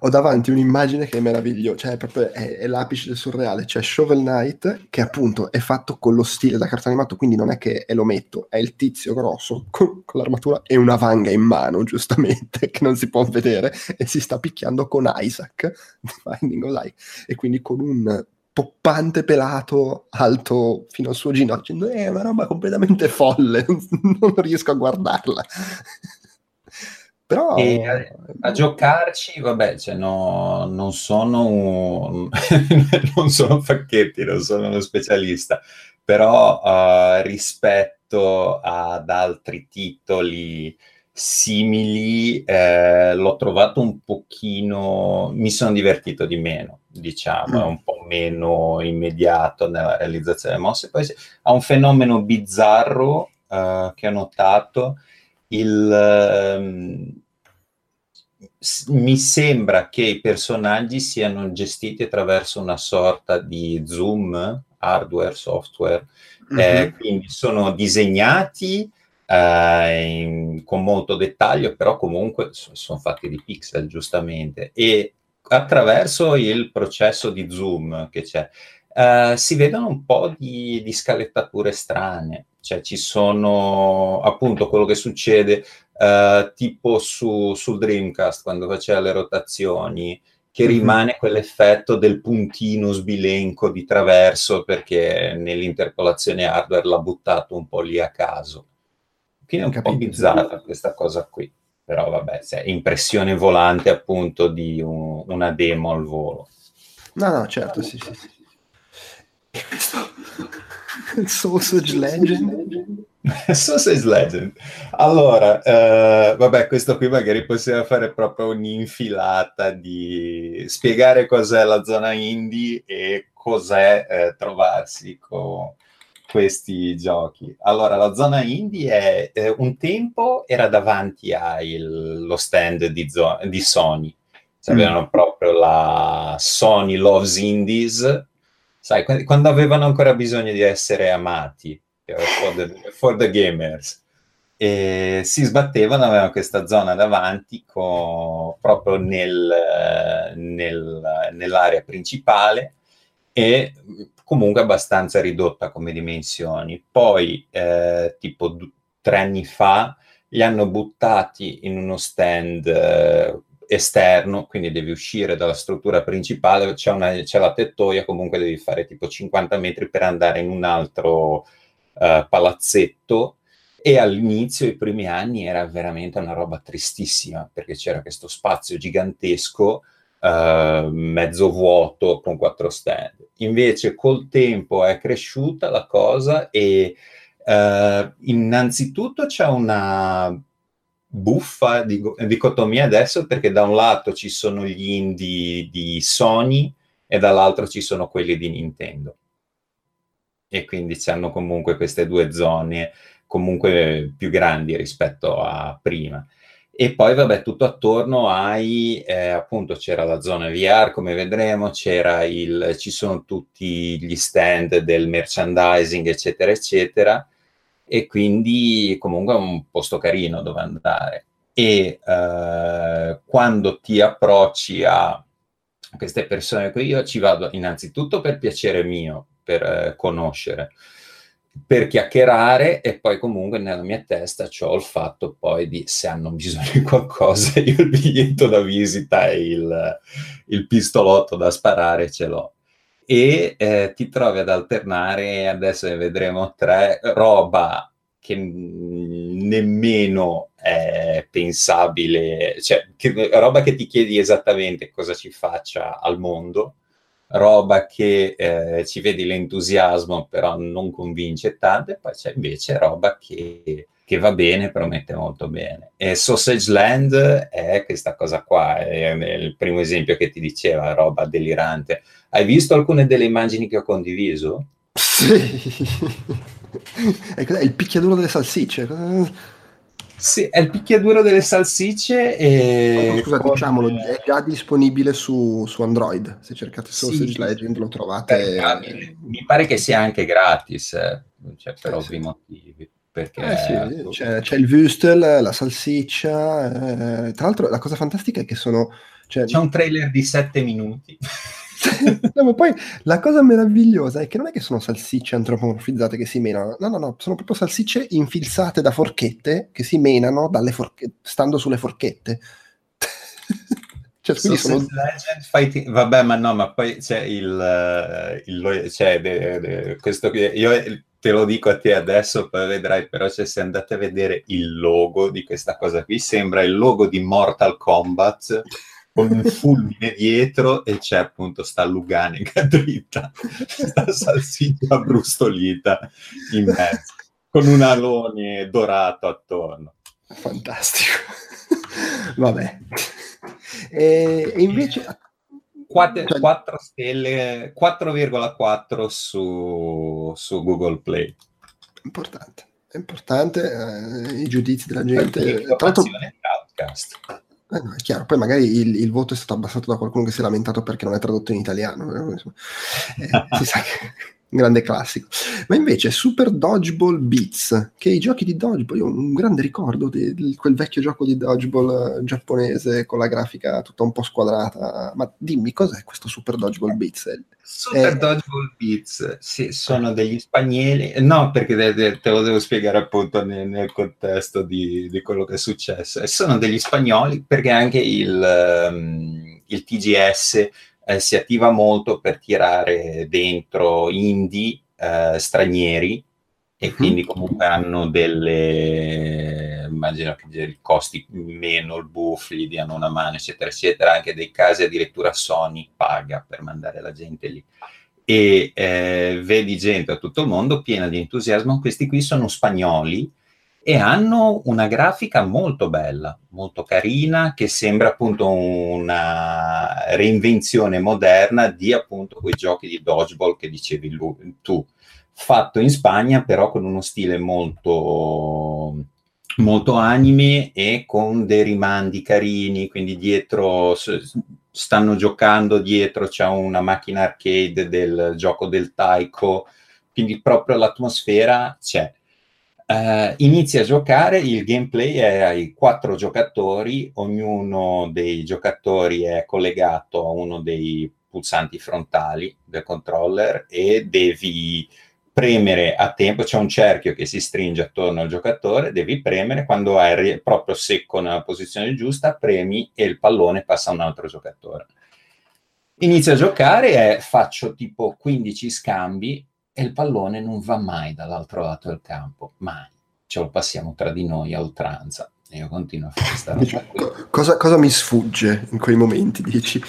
[SPEAKER 1] Ho davanti un'immagine che è meravigliosa, cioè proprio è, è, l'apice del surreale. C'è Shovel Knight che appunto è fatto con lo stile da cartone animato, quindi non è che è l'ometto, è il tizio grosso con, con l'armatura e una vanga in mano, giustamente, che non si può vedere, e si sta picchiando con Isaac, e quindi con un poppante pelato alto fino al suo ginocchio. È una roba completamente folle, non riesco a guardarla. Però
[SPEAKER 2] e a, a giocarci, vabbè, cioè no, non sono un, non sono Facchetti, non sono uno specialista, però uh, rispetto ad altri titoli simili eh, l'ho trovato un pochino, mi sono divertito di meno, diciamo, è mm. un po' meno immediato nella realizzazione delle mosse. Poi ha un fenomeno bizzarro eh, che ho notato, il, eh, mi sembra che i personaggi siano gestiti attraverso una sorta di zoom, hardware, software, mm-hmm. quindi sono disegnati eh, in, con molto dettaglio, però comunque sono, sono fatti di pixel giustamente e attraverso il processo di zoom che c'è eh, si vedono un po' di, di scalettature strane, cioè ci sono appunto quello che succede uh, tipo su, sul Dreamcast quando faceva le rotazioni, che mm-hmm. rimane quell'effetto del puntino sbilenco di traverso perché nell'interpolazione hardware l'ha buttato un po' lì a caso. Quindi è un po' bizzarra questa cosa qui. Però vabbè, è impressione volante appunto di un, una demo al volo.
[SPEAKER 1] No, no, certo, sì, sì. sì. Sausage Legend.
[SPEAKER 2] Sausage Legend. Allora, eh, vabbè, questo qui magari possiamo fare proprio un'infilata di spiegare cos'è la zona indie e cos'è eh, trovarsi con questi giochi. Allora, la zona indie è, eh, un tempo era davanti allo stand di, zo- di Sony. Cioè, mm. Avevano proprio la Sony Loves Indies, sai, quando avevano ancora bisogno di essere amati for the, for the gamers. E si sbattevano, avevano questa zona davanti con, proprio nel, nel, nell'area principale e comunque abbastanza ridotta come dimensioni. Poi, eh, tipo d- tre anni fa, li hanno buttati in uno stand eh, esterno, quindi devi uscire dalla struttura principale, c'è, una, c'è, la tettoia, comunque devi fare tipo 50 metri per andare in un altro uh, palazzetto. E all'inizio, i primi anni, era veramente una roba tristissima, perché c'era questo spazio gigantesco uh, mezzo vuoto con quattro stand. Invece col tempo è cresciuta la cosa e uh, innanzitutto c'è una buffa di, dicotomia adesso perché da un lato ci sono gli indie di Sony e dall'altro ci sono quelli di Nintendo. E quindi hanno comunque queste due zone comunque più grandi rispetto a prima. E poi, vabbè, tutto attorno hai, eh, appunto, c'era la zona VR, come vedremo, c'era il, ci sono tutti gli stand del merchandising, eccetera, eccetera, e quindi comunque è un posto carino dove andare. E eh, quando ti approcci a queste persone qui, io ci vado innanzitutto per piacere mio, per eh, conoscere per chiacchierare e poi comunque nella mia testa ho il fatto poi di se hanno bisogno di qualcosa io il biglietto da visita e il, il pistolotto da sparare ce l'ho. E eh, ti trovi ad alternare adesso ne vedremo tre roba che nemmeno è pensabile cioè che, roba che ti chiedi esattamente cosa ci faccia al mondo roba che eh, ci vedi l'entusiasmo, però non convince tanto, e poi c'è invece roba che, che, va bene, promette molto bene. E Sausage Land è questa cosa qua, è, il primo esempio che ti diceva, roba delirante. Hai visto alcune delle immagini che ho condiviso?
[SPEAKER 1] Sì. è il picchiaduro delle salsicce.
[SPEAKER 2] Sì, è il picchiaduro delle salsicce e...
[SPEAKER 1] Oh, scusa, con... diciamolo, è già disponibile su, su Android. Se cercate Sausage sì, Legend lo trovate.
[SPEAKER 2] Per, mi pare che sia anche gratis, eh, cioè, per eh, ovvi sì. motivi. Perché...
[SPEAKER 1] Eh sì, c'è, c'è, il Wüstel, la salsiccia. Eh, tra l'altro la cosa fantastica è che sono...
[SPEAKER 2] Cioè... C'è un trailer di 7 minuti.
[SPEAKER 1] No, ma poi la cosa meravigliosa è che non è che sono salsicce antropomorfizzate che si menano, no, no, no, sono proprio salsicce infilzate da forchette che si menano forche- stando sulle forchette.
[SPEAKER 2] cioè, so sono... fighting... Vabbè, ma no, ma poi c'è il... Eh, il c'è de, de, questo qui, io te lo dico a te adesso, poi vedrai, però cioè, se andate a vedere il logo di questa cosa qui, sembra il logo di Mortal Kombat con un fulmine dietro e c'è appunto sta Luganica dritta, sta salsiccia brustolita in mezzo, con un alone dorato attorno.
[SPEAKER 1] Fantastico. Vabbè. E, e invece...
[SPEAKER 2] 4, 4 cioè stelle, 4,4 su, su Google Play.
[SPEAKER 1] Importante, è importante eh, i giudizi della gente. Tra l'altro, eh no, è chiaro, poi magari il, il, voto è stato abbassato da qualcuno che si è lamentato perché non è tradotto in italiano. Eh, si sa che un grande classico. Ma invece Super Dodgeball Beats, che i giochi di Dodgeball, io ho un grande ricordo di, di quel vecchio gioco di Dodgeball eh, giapponese con la grafica tutta un po' squadrata. Ma dimmi, cos'è questo Super Dodgeball Beats?
[SPEAKER 2] Super eh, Dodgeball Beats, sì, sono degli spagnoli, no perché te, lo devo spiegare appunto nel, nel contesto di, di, quello che è successo, sono degli spagnoli perché anche il, um, il TGS eh, si attiva molto per tirare dentro indie eh, stranieri e mhm. quindi comunque hanno delle immagino che i costi meno il buff gli diano una mano eccetera eccetera anche dei casi addirittura Sony paga per mandare la gente lì e eh, vedi gente a tutto il mondo piena di entusiasmo questi qui sono spagnoli e hanno una grafica molto bella, molto carina, che sembra appunto una reinvenzione moderna di appunto quei giochi di dodgeball che dicevi tu, fatto in Spagna però con uno stile molto molto anime e con dei rimandi carini, quindi dietro stanno giocando dietro c'è una macchina arcade del gioco del taiko, quindi proprio l'atmosfera c'è Uh, inizi a giocare, il gameplay è ai quattro giocatori, ognuno dei giocatori è collegato a uno dei pulsanti frontali del controller e devi premere a tempo, c'è un cerchio che si stringe attorno al giocatore, devi premere, quando è proprio secco nella posizione giusta, premi e il pallone passa a un altro giocatore. Inizio a giocare e faccio tipo 15 scambi e il pallone non va mai dall'altro lato del campo, mai. Ce lo passiamo tra di noi a oltranza. E io continuo a fare questa
[SPEAKER 1] roba cosa, cosa, mi sfugge in quei momenti, dici?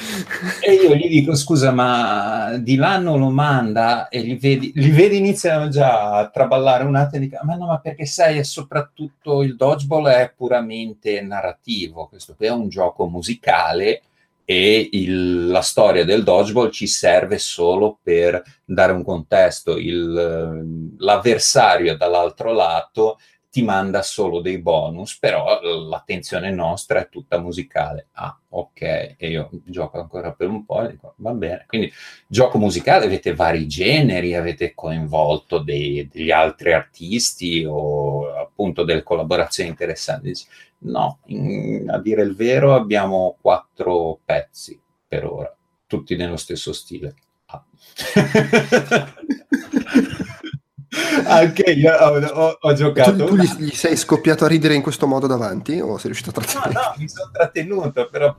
[SPEAKER 2] E io gli dico, scusa, ma di là non lo manda e li vedi, li vedi iniziano già a traballare un attimo e dico, ma no, ma perché sai, soprattutto il dodgeball è puramente narrativo, questo qui è un gioco musicale e il, la storia del dodgeball ci serve solo per dare un contesto. Il, l'avversario dall'altro lato ti manda solo dei bonus, però l'attenzione nostra è tutta musicale. Ah, ok, e io gioco ancora per un po' e dico, va bene. Quindi gioco musicale, avete vari generi, avete coinvolto dei, degli altri artisti o appunto delle collaborazioni interessanti. No, in, a dire il vero abbiamo quattro pezzi per ora, tutti nello stesso stile. Ah.
[SPEAKER 1] Anche io ho, ho, ho giocato. Tu, tu gli, gli, sei scoppiato a ridere in questo modo davanti o sei riuscito a trattenere?
[SPEAKER 2] No, no, mi sono trattenuto, però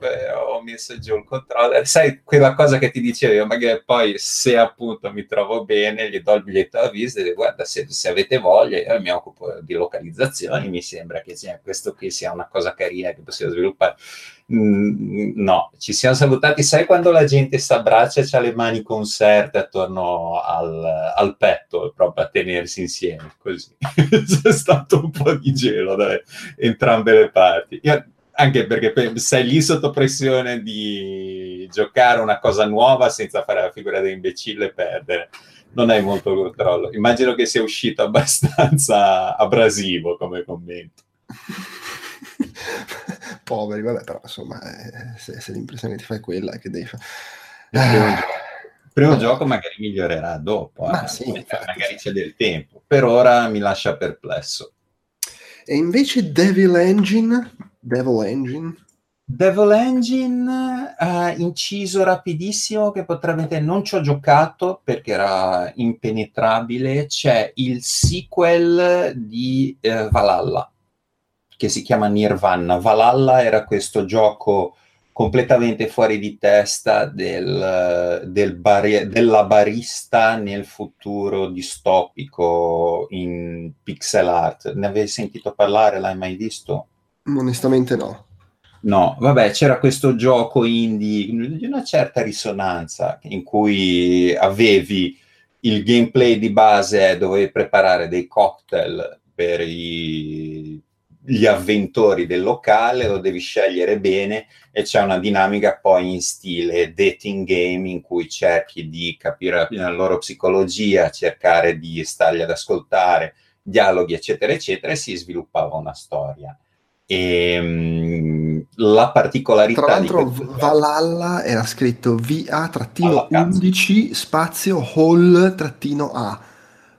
[SPEAKER 2] ho messo giù il controller. Sai, quella cosa che ti dicevo, magari poi se appunto mi trovo bene, gli do il biglietto a visita e dico, guarda, se, se, avete voglia, io mi occupo di localizzazioni, mi sembra che sia, questo qui sia una cosa carina che possiamo sviluppare. Mm, no, ci siamo salutati. Sai quando la gente si abbraccia e ha le mani conserte attorno al, al, petto, proprio a tenersi insieme, così. C'è stato un po' di gelo da entrambe le parti. Io, anche perché sei lì sotto pressione di giocare una cosa nuova senza fare la figura da imbecille e perdere. Non hai molto controllo. Immagino che sia uscito abbastanza abrasivo come commento.
[SPEAKER 1] poveri, vabbè, però insomma, eh, se, se, l'impressione che ti fai quella è che devi fare...
[SPEAKER 2] Il primo, ah. gioco, primo gioco magari migliorerà dopo, eh. sì, infatti, magari c'è del tempo, per ora mi lascia perplesso.
[SPEAKER 1] E invece Devil Engine, Devil Engine,
[SPEAKER 2] Devil Engine ha uh, inciso rapidissimo che potrebbe non ci ho giocato perché era impenetrabile c'è il sequel di uh, Valhalla che si chiama Nirvana. Valhalla era questo gioco completamente fuori di testa del, del bar- della barista nel futuro distopico in pixel art. Ne avevi sentito parlare? L'hai mai visto?
[SPEAKER 1] Onestamente no.
[SPEAKER 2] No, vabbè, c'era questo gioco indie di una certa risonanza in cui avevi il gameplay di base, dovevi preparare dei cocktail per i gli avventori del locale, lo devi scegliere bene e c'è una dinamica poi in stile dating game in cui cerchi di capire la loro psicologia, cercare di stargli ad ascoltare, dialoghi eccetera eccetera e si sviluppava una storia. E um, la particolarità
[SPEAKER 1] Tra l'altro Valhalla era scritto VA-11 spazio Hall-A.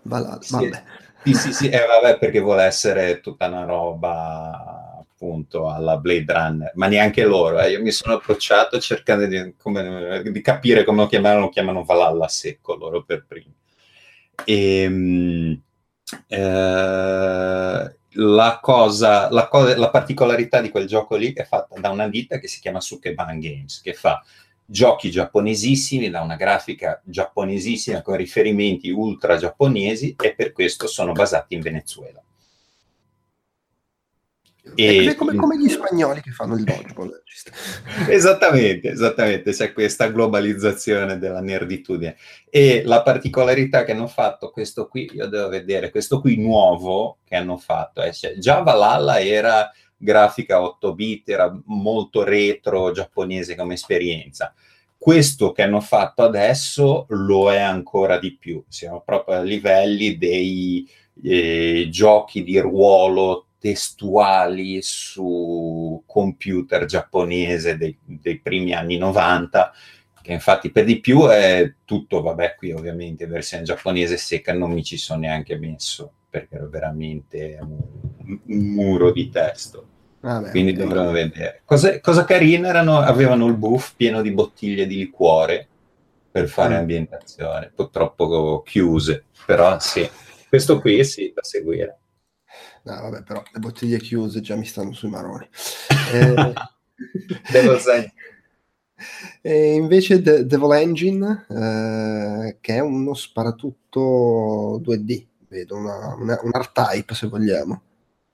[SPEAKER 1] Valhalla,
[SPEAKER 2] sì, vabbè. Sì, sì, sì, eh, vabbè, perché vuole essere tutta una roba appunto alla Blade Runner, ma neanche loro. Eh. Io mi sono approcciato cercando di, come, di capire come lo chiamano, lo chiamano Valhalla secco loro per primi. E, ehm, eh, la, cosa, la, cosa, la particolarità di quel gioco lì è fatta da una ditta che si chiama Sukeban Games, che fa giochi giapponesissimi, da una grafica giapponesissima con riferimenti ultra giapponesi e per questo sono basati in Venezuela.
[SPEAKER 1] E, è come, come, gli spagnoli che fanno il dodgeball.
[SPEAKER 2] esattamente, esattamente, c'è questa globalizzazione della nerditudine. E la particolarità che hanno fatto, questo qui, io devo vedere, questo qui nuovo che hanno fatto, eh, cioè, già Valhalla era grafica 8 bit, era molto retro giapponese come esperienza. Questo che hanno fatto adesso lo è ancora di più, siamo proprio a livelli dei eh, giochi di ruolo testuali su computer giapponese dei, dei, primi anni 90, che infatti per di più è tutto, vabbè, qui ovviamente versione giapponese secca non mi ci sono neanche messo, perché era veramente un, un muro di testo. Vabbè, Quindi okay. dovremmo vedere. Cosa, cosa carina erano, avevano il buff pieno di bottiglie di liquore per fare mm. ambientazione, purtroppo chiuse, però sì, questo qui sì, da seguire.
[SPEAKER 1] No, vabbè, però le bottiglie chiuse già mi stanno sui maroni. eh...
[SPEAKER 2] Devo sai.
[SPEAKER 1] E invece De- Devil Engine, eh, che è uno sparatutto 2D, vedo una, una, un art type se vogliamo.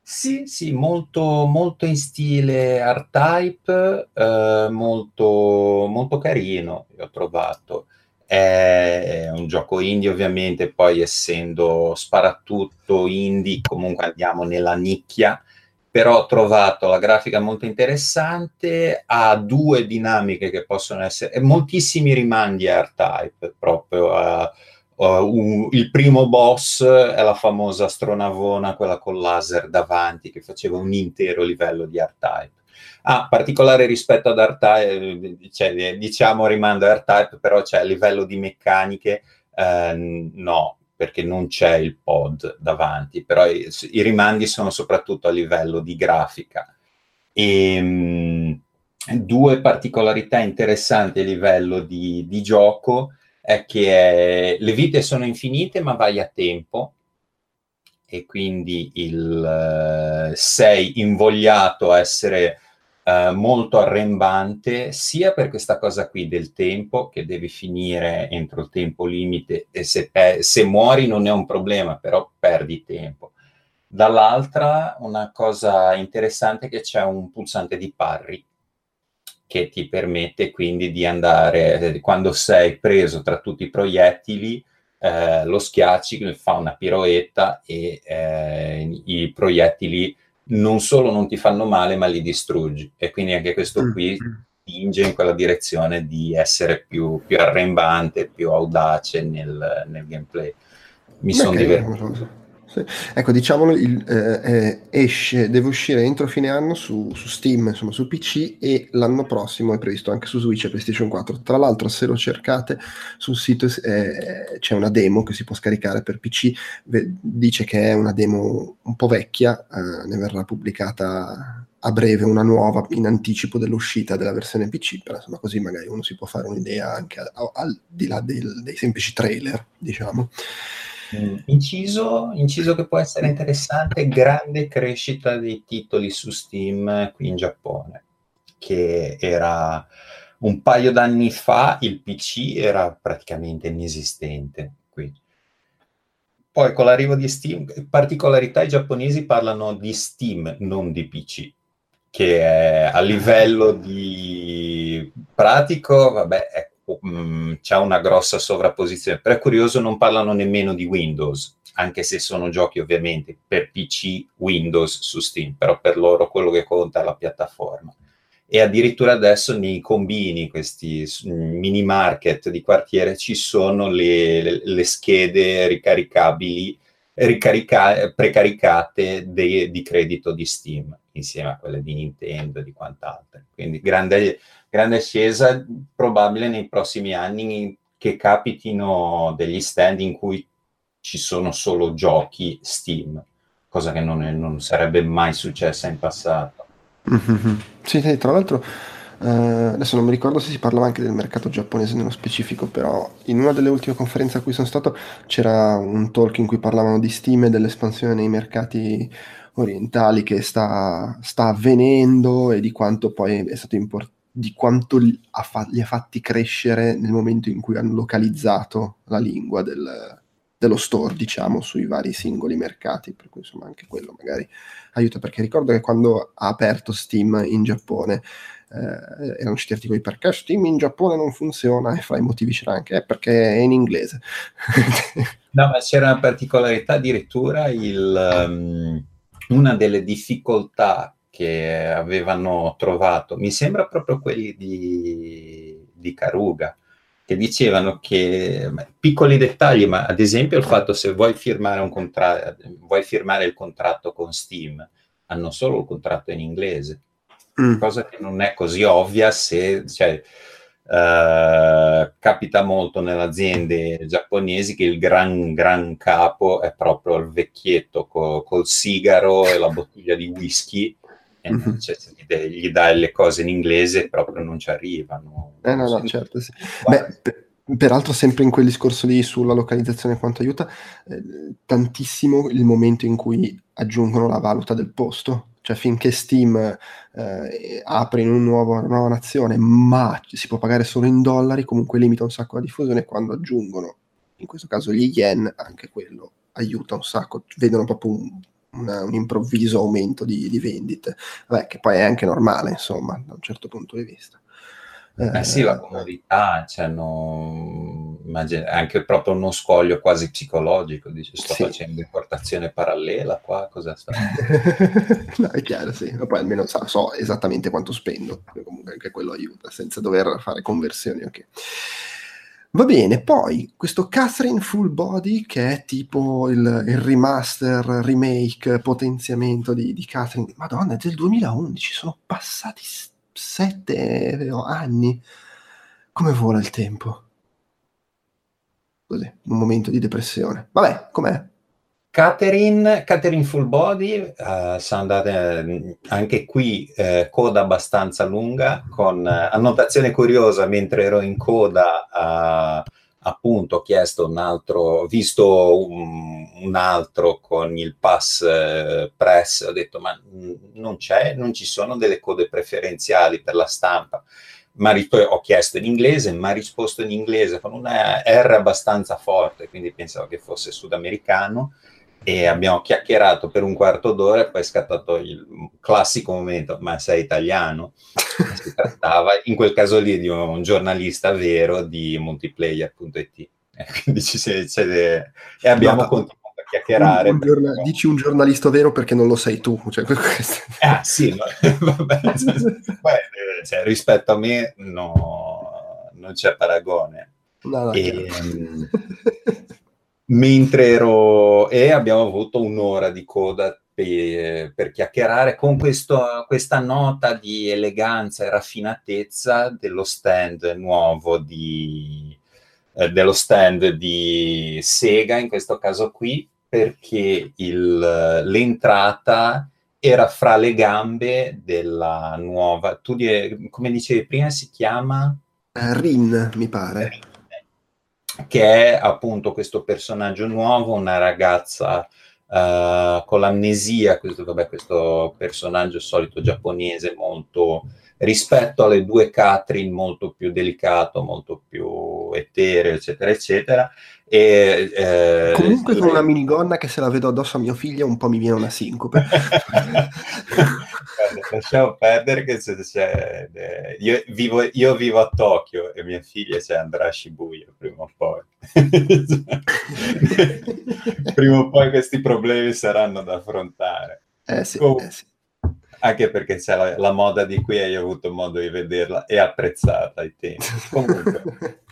[SPEAKER 2] Sì, sì, molto, molto in stile art type, eh, molto, molto carino, ho trovato. È un gioco indie ovviamente, poi essendo sparatutto indie, comunque andiamo nella nicchia, però ho trovato la grafica molto interessante, ha due dinamiche che possono essere, moltissimi rimandi a art type proprio. Uh, Uh, un, il primo boss è la famosa astronavona, quella con laser davanti, che faceva un intero livello di R-Type. Ah, particolare rispetto ad R-Type, cioè, diciamo rimando a R-Type, però c'è a livello di meccaniche, eh, no, perché non c'è il pod davanti, però i, i rimandi sono soprattutto a livello di grafica. E, mh, due particolarità interessanti a livello di, di gioco è che le vite sono infinite ma vai a tempo. E quindi il, uh, sei invogliato a essere uh, molto arrembante sia per questa cosa qui del tempo che devi finire entro il tempo limite e se, pe- se muori non è un problema però perdi tempo. Dall'altra una cosa interessante è che c'è un pulsante di parry che ti permette quindi di andare, eh, quando sei preso tra tutti i proiettili, eh, lo schiacci, fa una piroetta e eh, i proiettili non solo non ti fanno male, ma li distruggi. E quindi anche questo qui mm, mm. spinge in quella direzione di essere più, più arrembante, più audace nel, nel gameplay. Mi sono divertito.
[SPEAKER 1] Sì. Ecco, diciamolo, il, eh, eh, esce, deve uscire entro fine anno su, su, Steam, insomma su PC e l'anno prossimo è previsto anche su Switch e PlayStation 4. Tra l'altro, se lo cercate sul sito eh, c'è una demo che si può scaricare per PC, dice che è una demo un po' vecchia, eh, ne verrà pubblicata a breve una nuova in anticipo dell'uscita della versione PC, però insomma così magari uno si può fare un'idea anche al, al di là del, dei semplici trailer, diciamo.
[SPEAKER 2] Mm. Inciso, inciso che può essere interessante, grande crescita dei titoli su Steam qui in Giappone, che era un paio d'anni fa il PC era praticamente inesistente qui. Poi con l'arrivo di Steam, particolarità i giapponesi parlano di Steam, non di PC, che a livello di pratico, vabbè, è c'è una grossa sovrapposizione. Però è curioso, non parlano nemmeno di Windows, anche se sono giochi ovviamente per PC Windows su Steam, però per loro quello che conta è la piattaforma. E addirittura adesso nei combini, questi mini market di quartiere, ci sono le, le, le schede ricaricabili ricarica- precaricate de- di credito di Steam insieme a quelle di Nintendo e di quant'altro. Quindi grande, grande ascesa, probabile nei prossimi anni che capitino degli stand in cui ci sono solo giochi Steam, cosa che non, è, non sarebbe mai successa in passato.
[SPEAKER 1] Mm-hmm. Sì, tra l'altro eh, adesso non mi ricordo se si parlava anche del mercato giapponese nello specifico, però in una delle ultime conferenze a cui sono stato c'era un talk in cui parlavano di stime dell'espansione nei mercati orientali che sta, sta avvenendo e di quanto poi è stato importante di quanto li ha, fa- li ha, fatti crescere nel momento in cui hanno localizzato la lingua del, dello store, diciamo, sui vari singoli mercati, per cui insomma anche quello magari aiuta, perché ricordo che quando ha aperto Steam in Giappone eh, erano usciti articoli perché Steam in Giappone non funziona e fra i motivi c'era anche eh, perché è in inglese.
[SPEAKER 2] no, ma c'era una particolarità addirittura il, um, una delle difficoltà che avevano trovato, mi sembra proprio quelli di, di Caruga, che dicevano che piccoli dettagli, ma ad esempio il fatto se vuoi firmare, un contra- vuoi firmare il contratto con Steam, hanno solo il contratto in inglese, mm. cosa che non è così ovvia se cioè, uh, capita molto nelle aziende giapponesi che il gran, gran capo è proprio il vecchietto co- col sigaro e la bottiglia di whisky mm-hmm. cioè, gli, dai le cose in inglese proprio non ci arrivano.
[SPEAKER 1] Eh no, no, certo, sì. Beh, per, peraltro sempre in quel discorso lì sulla localizzazione quanto aiuta, eh, tantissimo il momento in cui aggiungono la valuta del posto. Cioè finché Steam eh, apre in un nuovo, una nuova nazione, ma si può pagare solo in dollari, comunque limita un sacco la diffusione. Quando aggiungono, in questo caso gli yen, anche quello aiuta un sacco. Vedono proprio un, una, un improvviso aumento di, di vendite, Vabbè, che poi è anche normale, insomma, da un certo punto di vista.
[SPEAKER 2] Eh, eh sì, la comodità, cioè no, anche proprio uno scoglio quasi psicologico, dice sto sì. facendo importazione parallela qua, cosa sta?
[SPEAKER 1] no, è chiaro, sì, ma poi almeno so, so esattamente quanto spendo, comunque anche quello aiuta, senza dover fare conversioni, ok. Va bene, poi questo Catherine Full Body, che è tipo il, il remaster, remake, potenziamento di, di, Catherine, madonna, è del 2011, sono passati sette anni. Come vola il tempo? Così, un momento di depressione. Vabbè, com'è?
[SPEAKER 2] Catherine, Catherine Full Body, uh, sono andate uh, anche qui uh, coda abbastanza lunga, con annotazione curiosa, mentre ero in coda appunto ho chiesto un altro, visto un, un altro con il pass press, ho detto ma non c'è, non ci sono delle code preferenziali per la stampa. Ma ho chiesto in inglese, mi ha risposto in inglese con una R abbastanza forte, quindi pensavo che fosse sudamericano e abbiamo chiacchierato per un quarto d'ora e poi è scattato il classico momento, ma sei italiano? si trattava in quel caso lì di un giornalista vero di multiplayer.it. Quindi ci si, e abbiamo no, continuato a chiacchierare.
[SPEAKER 1] Un, un giornal- dici un giornalista vero perché non lo sei tu. Cioè,
[SPEAKER 2] ah sì, no, vabbè, cioè, cioè, rispetto a me no, non c'è paragone. No, e, mentre ero e abbiamo avuto un'ora di coda per, per chiacchierare con questo, questa nota di eleganza e raffinatezza dello stand nuovo di, eh, dello stand di Sega in questo caso qui perché il, l'entrata era fra le gambe della nuova tu come dicevi prima si chiama?
[SPEAKER 1] Rin mi pare. Rin
[SPEAKER 2] che è appunto questo personaggio nuovo, una ragazza uh, con l'amnesia, questo, vabbè, questo personaggio solito giapponese molto rispetto alle due Catherine molto più delicato, molto più etereo, eccetera, eccetera. E,
[SPEAKER 1] eh, Comunque con una minigonna che se la vedo addosso a mio figlio un po' mi viene una sincope.
[SPEAKER 2] Lasciamo perdere che se c'è... Io vivo, io vivo, a Tokyo e mia figlia c'è andrà a Shibuya prima o poi. prima o poi questi problemi saranno da affrontare.
[SPEAKER 1] Eh sì, Com- eh sì
[SPEAKER 2] anche perché c'è la, la, moda di qui e io ho avuto modo di vederla e apprezzata ai tempi. Comunque,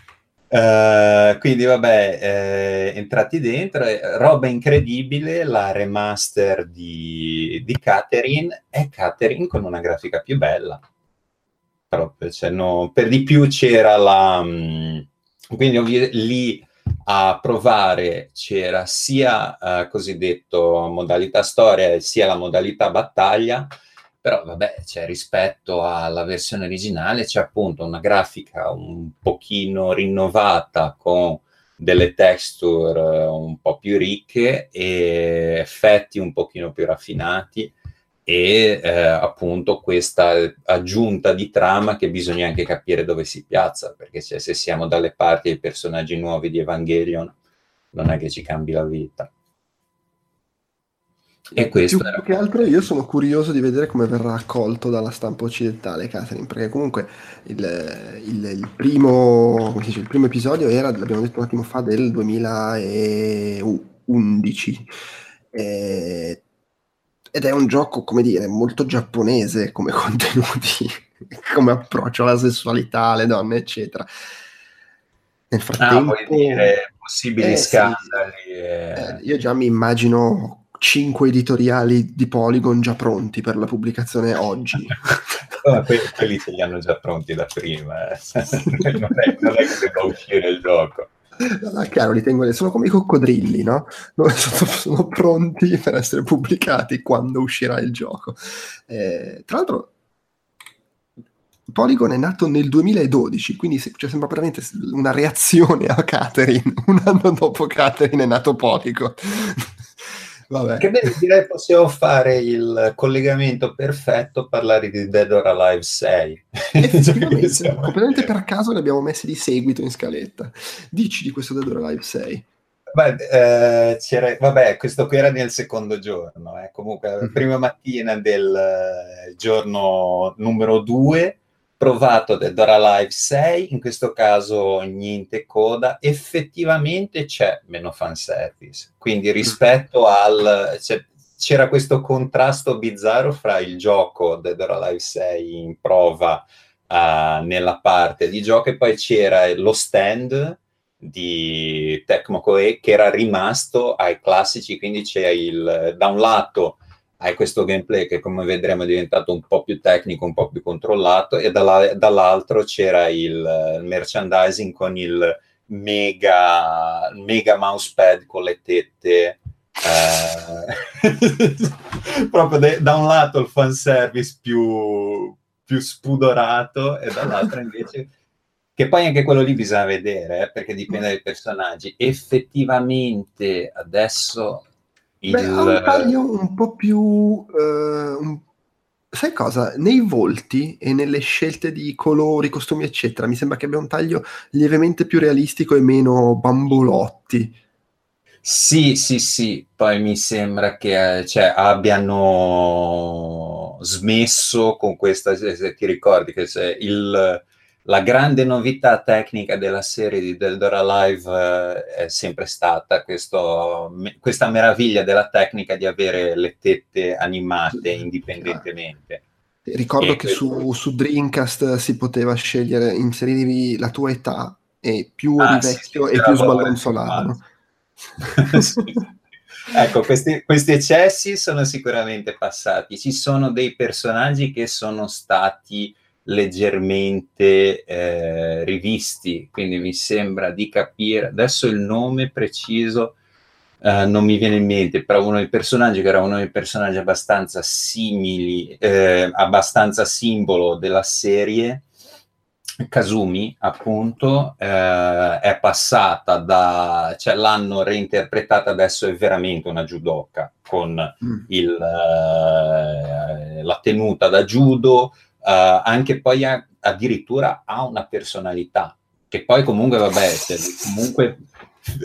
[SPEAKER 2] Uh, quindi vabbè, eh, entrati dentro, roba incredibile, la remaster di, di Catherine è Catherine con una grafica più bella. Proprio, cioè, no, per di più c'era la... Mm, quindi ovvi- lì a provare c'era sia uh, cosiddetto modalità storia sia la modalità battaglia, però vabbè, cioè, rispetto alla versione originale c'è appunto una grafica un pochino rinnovata con delle texture eh, un po' più ricche e effetti un pochino più raffinati e eh, appunto questa aggiunta di trama che bisogna anche capire dove si piazza, perché cioè, se siamo dalle parti dei personaggi nuovi di Evangelion non è che ci cambi la vita.
[SPEAKER 1] E questo più, era... che altro io sono curioso di vedere come verrà accolto dalla stampa occidentale Catherine, perché comunque il, il, il, primo, dice, il primo, episodio era, l'abbiamo detto un attimo fa, del 2011. E, ed è un gioco, come dire, molto giapponese come contenuti, come approccio alla sessualità, alle donne, eccetera.
[SPEAKER 2] Nel frattempo... Ah, vuoi dire possibili eh, scandali? Sì.
[SPEAKER 1] Eh, io già mi immagino cinque editoriali di Polygon già pronti per la pubblicazione oggi.
[SPEAKER 2] no, quelli, quelli ce li hanno già pronti da prima, eh. non, è, non, è, che debba uscire il gioco.
[SPEAKER 1] No, chiaro, li tengo, sono come i coccodrilli, no? Sono, sono, pronti per essere pubblicati quando uscirà il gioco. Eh, tra l'altro, Polygon è nato nel 2012, quindi c'è sembra veramente una reazione a Catherine. Un anno dopo Catherine è nato Polygon.
[SPEAKER 2] Vabbè. Che bene, direi possiamo fare il collegamento perfetto, parlare di Dead or Alive 6.
[SPEAKER 1] Effettivamente, completamente per caso ne abbiamo messi di seguito in scaletta. Dici di questo Dead or Alive 6.
[SPEAKER 2] Beh, eh, vabbè, questo qui era nel secondo giorno, eh. comunque la mhm. prima mattina del eh, giorno numero 2 provato Dead or Alive 6, in questo caso niente coda, effettivamente c'è meno fanservice, quindi rispetto al... Cioè, c'era questo contrasto bizzarro fra il gioco Dead or Alive 6 in prova uh, nella parte di gioco e poi c'era lo stand di Tecmo Koei che era rimasto ai classici, quindi c'è il, da un lato hai questo gameplay che come vedremo è diventato un po' più tecnico, un po' più controllato e dalla, dall'altro c'era il merchandising con il mega, mega mousepad con le tette eh, proprio de, da un lato il fanservice più, più spudorato e dall'altro invece che poi anche quello lì bisogna vedere eh, perché dipende dai personaggi. Effettivamente adesso
[SPEAKER 1] il... Beh, ha un taglio un po' più... Eh, un... Sai cosa? Nei volti e nelle scelte di colori, costumi, eccetera, mi sembra che abbia un taglio lievemente più realistico e meno bambolotti.
[SPEAKER 2] Sì, sì, sì, poi mi sembra che cioè, abbiano smesso con questa, se ti ricordi che il, la grande novità tecnica della serie di Dead or Alive eh, è sempre stata questo, me, questa meraviglia della tecnica di avere le tette animate indipendentemente.
[SPEAKER 1] Ricordo e che su, su, Dreamcast si poteva scegliere, inserivi la tua età e più ah, vecchio sì, e più sballonzolavano.
[SPEAKER 2] ecco, questi, questi, eccessi sono sicuramente passati. Ci sono dei personaggi che sono stati leggermente eh, rivisti, quindi mi sembra di capire, adesso il nome preciso eh, non mi viene in mente, però uno dei personaggi che era uno dei personaggi abbastanza simili, eh, abbastanza simbolo della serie, Kazumi, appunto, eh, è passata da, cioè l'hanno reinterpretata adesso è veramente una judoka con mm. il, eh, la tenuta da judo, anche poi ha, addirittura ha una personalità, che poi comunque, vabbè, comunque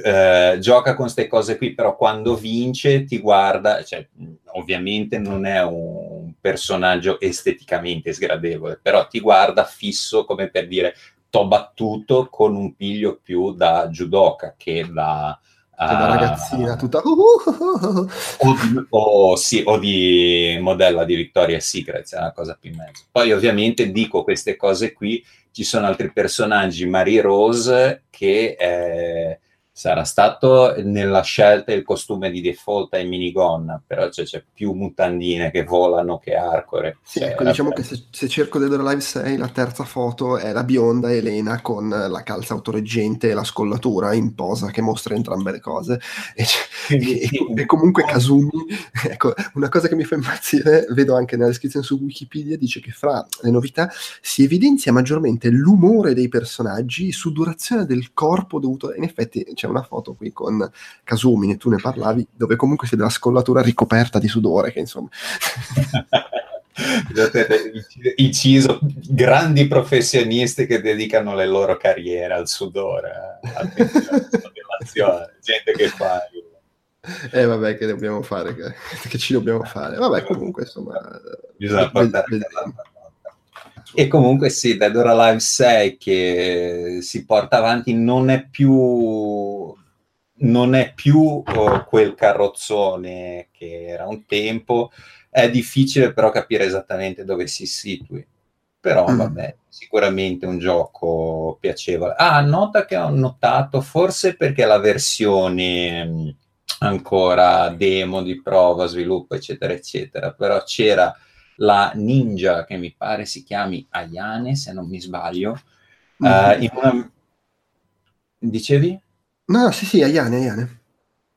[SPEAKER 2] uh, gioca con queste cose qui, però quando vince ti guarda, cioè, ovviamente non è un personaggio esteticamente sgradevole, però ti guarda fisso come per dire t'ho battuto con un piglio più da judoka che da
[SPEAKER 1] Cioè, da ragazzina tutta... Uh, uh,
[SPEAKER 2] uh, o, di, o, sì, o di modella di Victoria's Secret, è una cosa più in mezzo. Poi ovviamente dico queste cose qui, ci sono altri personaggi, Marie Rose, che eh, sarà stato nella scelta il costume di default ai minigonna, però cioè, c'è più mutandine che volano che arcore.
[SPEAKER 1] Sì,
[SPEAKER 2] cioè,
[SPEAKER 1] ecco, diciamo che se, se cerco Dead or Alive 6, la terza foto è la bionda Elena con la calza autoreggente e la scollatura in posa che mostra entrambe le cose. E, e, e, comunque Kazumi, ecco, una cosa che mi fa impazzire, vedo anche nella descrizione su Wikipedia, dice che fra le novità si evidenzia maggiormente l'umore dei personaggi, sudorazione del corpo dovuto... In effetti c'è una foto qui con Kasumi, tu ne parlavi, dove comunque c'è della scollatura ricoperta di sudore, che insomma...
[SPEAKER 2] inciso grandi professionisti che dedicano le loro carriere al sudore, eh, alla gente che fa
[SPEAKER 1] eh vabbè che dobbiamo fare che, che, ci dobbiamo fare. Vabbè comunque insomma
[SPEAKER 2] bisogna portare e comunque sì, Dead or Alive 6 che si porta avanti non è più, non è più oh, quel carrozzone che era un tempo, è difficile però capire esattamente dove si situi. Però mm. vabbè, sicuramente un gioco piacevole. Ah, nota che ho notato, forse perché la versione mm, ancora demo di prova, sviluppo, eccetera, eccetera, però c'era la ninja che mi pare si chiami Ayane, se non mi sbaglio. Mm-hmm. Uh, in una... Dicevi?
[SPEAKER 1] No, sì, sì, Ayane, Ayane.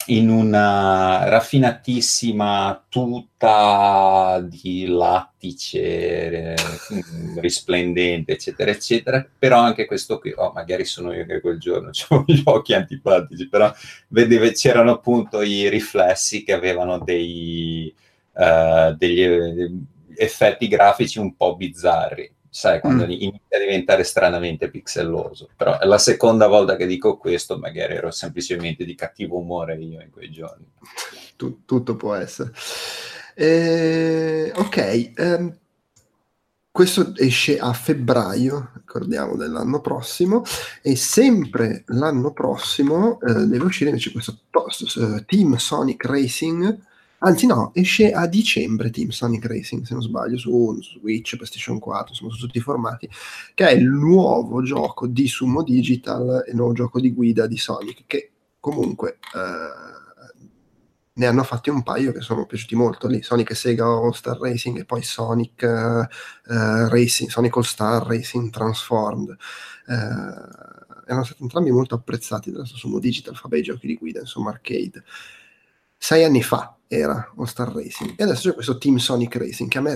[SPEAKER 2] In una raffinatissima tuta di lattice eh, risplendente, eccetera, eccetera. Però anche questo qui, oh, magari sono io che quel giorno ho gli occhi antipatici, però vedete, c'erano appunto i riflessi che avevano dei, uh, degli effetti grafici un po' bizzarri, sai, quando mm. inizia a diventare stranamente pixelloso. Però è la seconda volta che dico questo, magari ero semplicemente di cattivo umore io in quei giorni.
[SPEAKER 1] Tut- tutto può essere. Eh, ok, um, questo esce a febbraio, ricordiamo, dell'anno prossimo, e sempre l'anno prossimo eh, deve uscire invece questo post, uh, Team Sonic Racing, Anzi, no, esce a dicembre Team Sonic Racing, se non sbaglio, su, Switch, PlayStation 4, insomma, su tutti i formati, che è il nuovo gioco di Sumo Digital, il nuovo gioco di guida di Sonic, che comunque eh, ne hanno fatti un paio che sono piaciuti molto lì, Sonic e Sega All Star Racing e poi Sonic eh, eh Racing, Sonic All Star Racing Transformed. Eh, erano stati entrambi molto apprezzati dalla Sumo Digital, fa bei giochi di guida, insomma, arcade. Sei anni fa era All Star Racing. E adesso c'è questo Team Sonic Racing che a me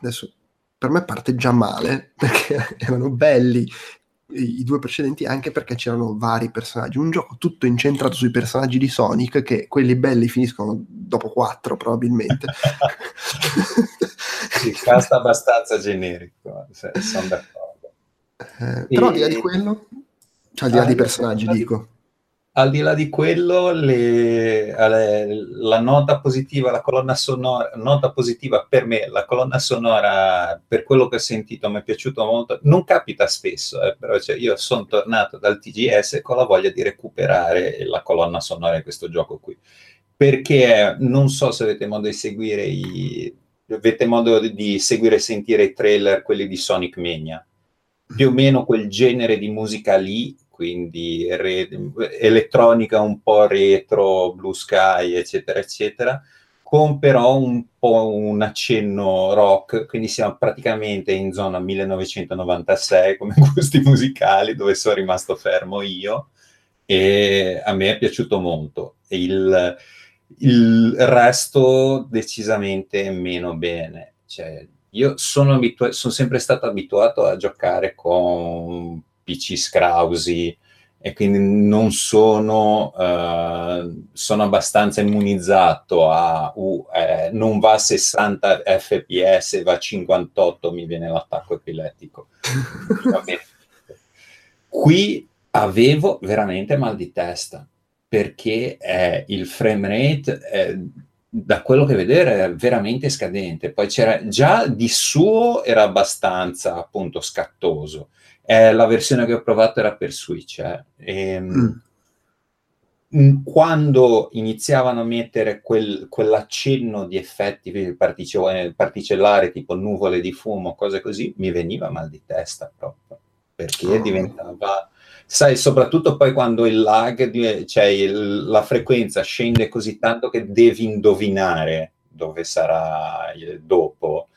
[SPEAKER 1] adesso per me parte già male perché erano belli i, due precedenti anche perché c'erano vari personaggi. Un gioco tutto incentrato sui personaggi di Sonic che quelli belli finiscono dopo quattro probabilmente.
[SPEAKER 2] Il cast abbastanza generico sono d'accordo.
[SPEAKER 1] Eh, però al di là di quello cioè al di là dei personaggi dico
[SPEAKER 2] al di là di quello, le, le, la nota positiva, la colonna sonora, nota positiva per me, la colonna sonora, per quello che ho sentito, mi è piaciuto molto. Non capita spesso, eh, però cioè, io sono tornato dal TGS con la voglia di recuperare la colonna sonora di questo gioco qui. Perché non so se avete modo di seguire i, avete modo di seguire e sentire i trailer, quelli di Sonic Mania. Più o meno quel genere di musica lì quindi re- elettronica un po' retro, blue sky, eccetera, eccetera, con però un po' un accenno rock, quindi siamo praticamente in zona 1996 come gusti musicali, dove sono rimasto fermo io, e a me è piaciuto molto. Il, il resto decisamente meno bene. Cioè, io sono, abitu- sono sempre stato abituato a giocare con PC scrausi e quindi non sono, uh, sono abbastanza immunizzato a uh, eh, non va a 60 fps, va a 58, mi viene l'attacco epilettico. Qui avevo veramente mal di testa perché eh, il frame rate eh, da quello che vedere è veramente scadente. Poi c'era già di suo era abbastanza appunto scattoso eh, la versione che ho provato era per Switch. Eh. E, ehm, mm. quando iniziavano a mettere quel, quell'accenno di effetti particellari tipo nuvole di fumo, cose così, mi veniva mal di testa proprio, perché oh. diventava... Sai, soprattutto poi quando il lag, cioè il, la frequenza scende così tanto che devi indovinare dove sarà dopo,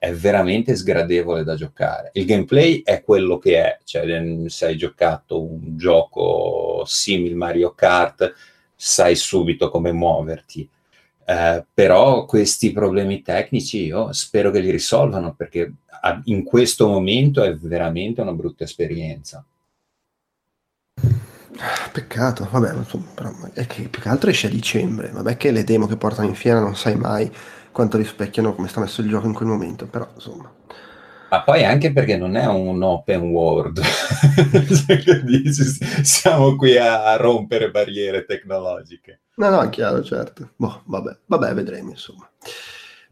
[SPEAKER 2] è veramente sgradevole da giocare. Il gameplay è quello che è, cioè se hai giocato un gioco simile Mario Kart, sai subito come muoverti. Eh, però questi problemi tecnici io spero che li risolvano perché in questo momento è veramente una brutta esperienza.
[SPEAKER 1] Peccato, vabbè, però è che più che altro esce a dicembre, vabbè che le demo che portano in fiera non sai mai quanto rispecchiano come sta messo il gioco in quel momento, però insomma.
[SPEAKER 2] Ma poi anche perché non è un open world, siamo qui a, rompere barriere tecnologiche.
[SPEAKER 1] No, no, è chiaro, certo. Boh, vabbè, vabbè, vedremo insomma.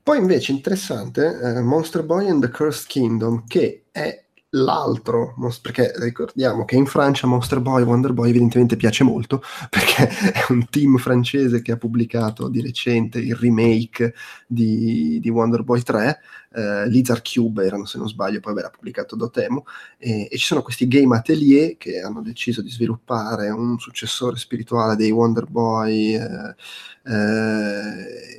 [SPEAKER 1] Poi invece interessante, eh, Monster Boy and the Cursed Kingdom, che è l'altro, perché ricordiamo che in Francia Monster Boy, Wonder Boy evidentemente piace molto, perché è un team francese che ha pubblicato di recente il remake di, di Wonder Boy 3, eh, Lizard Cube erano se non sbaglio, poi verrà pubblicato Dotemu, e, e ci sono questi game atelier che hanno deciso di sviluppare un successore spirituale dei Wonder Boy. Eh, eh,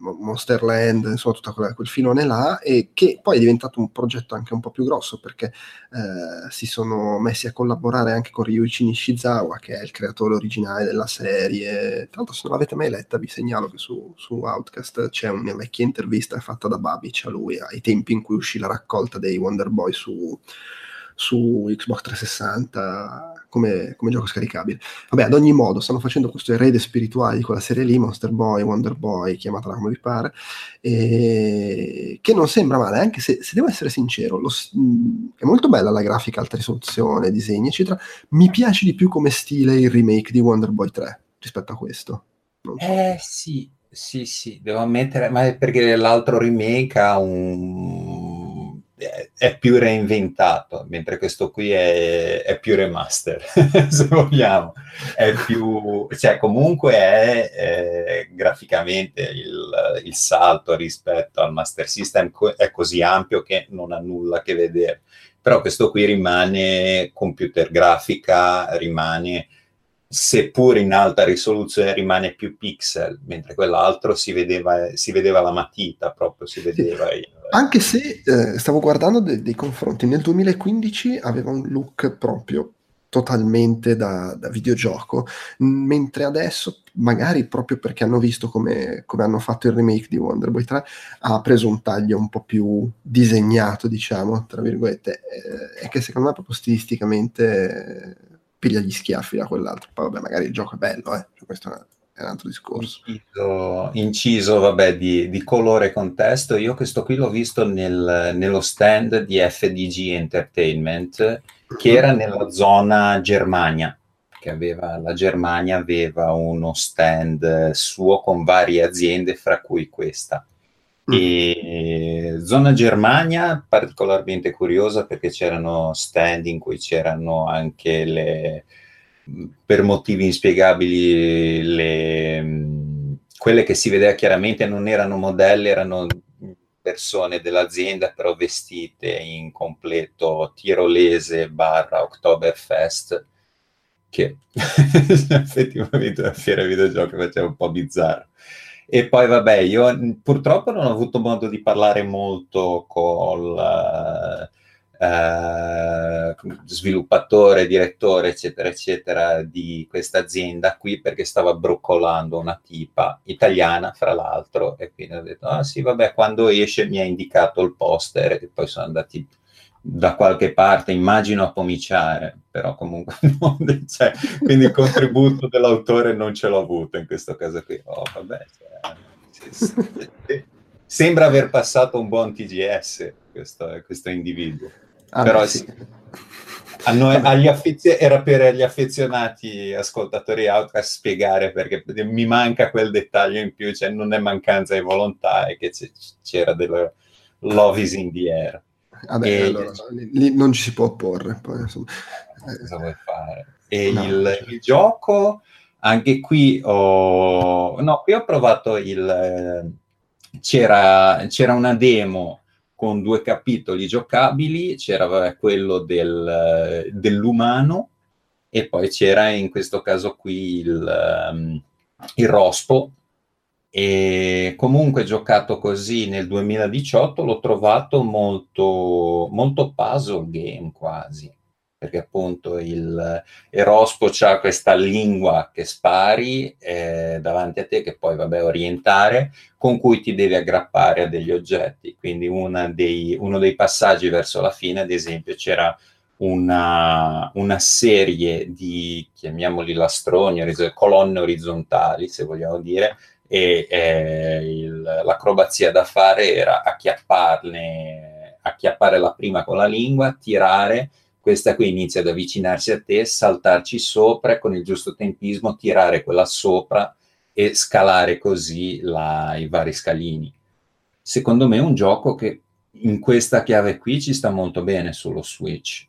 [SPEAKER 1] Monsterland, insomma tutto quel, quel, filone là, e che poi è diventato un progetto anche un po' più grosso perché eh, si sono messi a collaborare anche con Ryuichi Nishizawa, che è il creatore originale della serie. Tra l'altro se non l'avete mai letta vi segnalo che su, su Outcast c'è una vecchia intervista fatta da Babic a lui ai tempi in cui uscì la raccolta dei Wonder Boy su, su Xbox 360 come, come, gioco scaricabile. Vabbè, ad ogni modo, stanno facendo questo erede spirituale di quella serie lì, Monster Boy, Wonder Boy, chiamatela come vi pare, e... che non sembra male, anche se, se devo essere sincero, lo, è molto bella la grafica, alta risoluzione, disegni, eccetera. Mi piace di più come stile il remake di Wonder Boy 3 rispetto a questo.
[SPEAKER 2] So. Eh sì, sì, sì, devo ammettere, ma è perché l'altro remake ha un è più reinventato, mentre questo qui è, è più remaster, se vogliamo. È più, cioè comunque è, è graficamente il, il, salto rispetto al Master System è così ampio che non ha nulla a che vedere. Però questo qui rimane computer grafica, rimane seppur in alta risoluzione rimane più pixel, mentre quell'altro si vedeva, si vedeva la matita proprio, si vedeva il,
[SPEAKER 1] anche se eh, stavo guardando de- dei confronti, nel 2015 aveva un look proprio totalmente da, da, videogioco, mentre adesso, magari proprio perché hanno visto come, come, hanno fatto il remake di Wonder Boy 3, ha preso un taglio un po' più disegnato, diciamo, tra virgolette, eh, e che secondo me proprio stilisticamente piglia gli schiaffi da quell'altro. Poi vabbè, magari il gioco è bello, eh, cioè, questo è è un altro discorso.
[SPEAKER 2] Inciso, inciso vabbè, di, di, colore e contesto, io questo qui l'ho visto nel, nello stand di FDG Entertainment, che era nella zona Germania, che aveva, la Germania aveva uno stand suo con varie aziende, fra cui questa. Mm. E zona Germania particolarmente curiosa perché c'erano stand in cui c'erano anche le, per motivi inspiegabili le, quelle che si vedeva chiaramente non erano modelli, erano persone dell'azienda però vestite in completo tirolese barra Oktoberfest che effettivamente la fiera videogiochi faceva un po' bizzarro. E poi vabbè, io purtroppo non ho avuto modo di parlare molto con eh, sviluppatore, direttore, eccetera, eccetera, di questa azienda qui perché stava broccolando una tipa italiana, fra l'altro, e quindi ho detto, ah sì, vabbè, quando esce mi ha indicato il poster e poi sono andati da qualche parte, immagino a pomiciare, però comunque no, cioè, quindi il contributo dell'autore non ce l'ho avuto in questo caso qui. Oh, vabbè, cioè. Sembra aver passato un buon TGS questo, questo individuo. Ah, Però sì. a noi, agli affezio- era per gli affezionati ascoltatori Outcast spiegare perché mi manca quel dettaglio in più, cioè non è mancanza di volontà, è che c'era del love is in the air.
[SPEAKER 1] Vabbè, e, allora, lì non ci si può opporre. Poi,
[SPEAKER 2] Cosa vuoi fare? E no, il, il, gioco Anche qui ho, no, qui ho provato il... C'era, c'era una demo con due capitoli giocabili, c'era quello del, dell'umano e poi c'era in questo caso qui il, um, il Rospo. E comunque giocato così nel 2018 l'ho trovato molto, molto puzzle game quasi perché appunto il Erospo ha questa lingua che spari eh, davanti a te, che poi vabbè orientare, con cui ti devi aggrappare a degli oggetti. Quindi dei, uno dei passaggi verso la fine, ad esempio, c'era una, una serie di, chiamiamoli lastroni, colonne orizzontali, se vogliamo dire, e eh, il, l'acrobazia da fare era acchiapparne, acchiappare la prima con la lingua, tirare questa qui inizia ad avvicinarsi a te, saltarci sopra con il giusto tempismo tirare quella sopra e scalare così la, i vari scalini. Secondo me è un gioco che in questa chiave qui ci sta molto bene sullo Switch.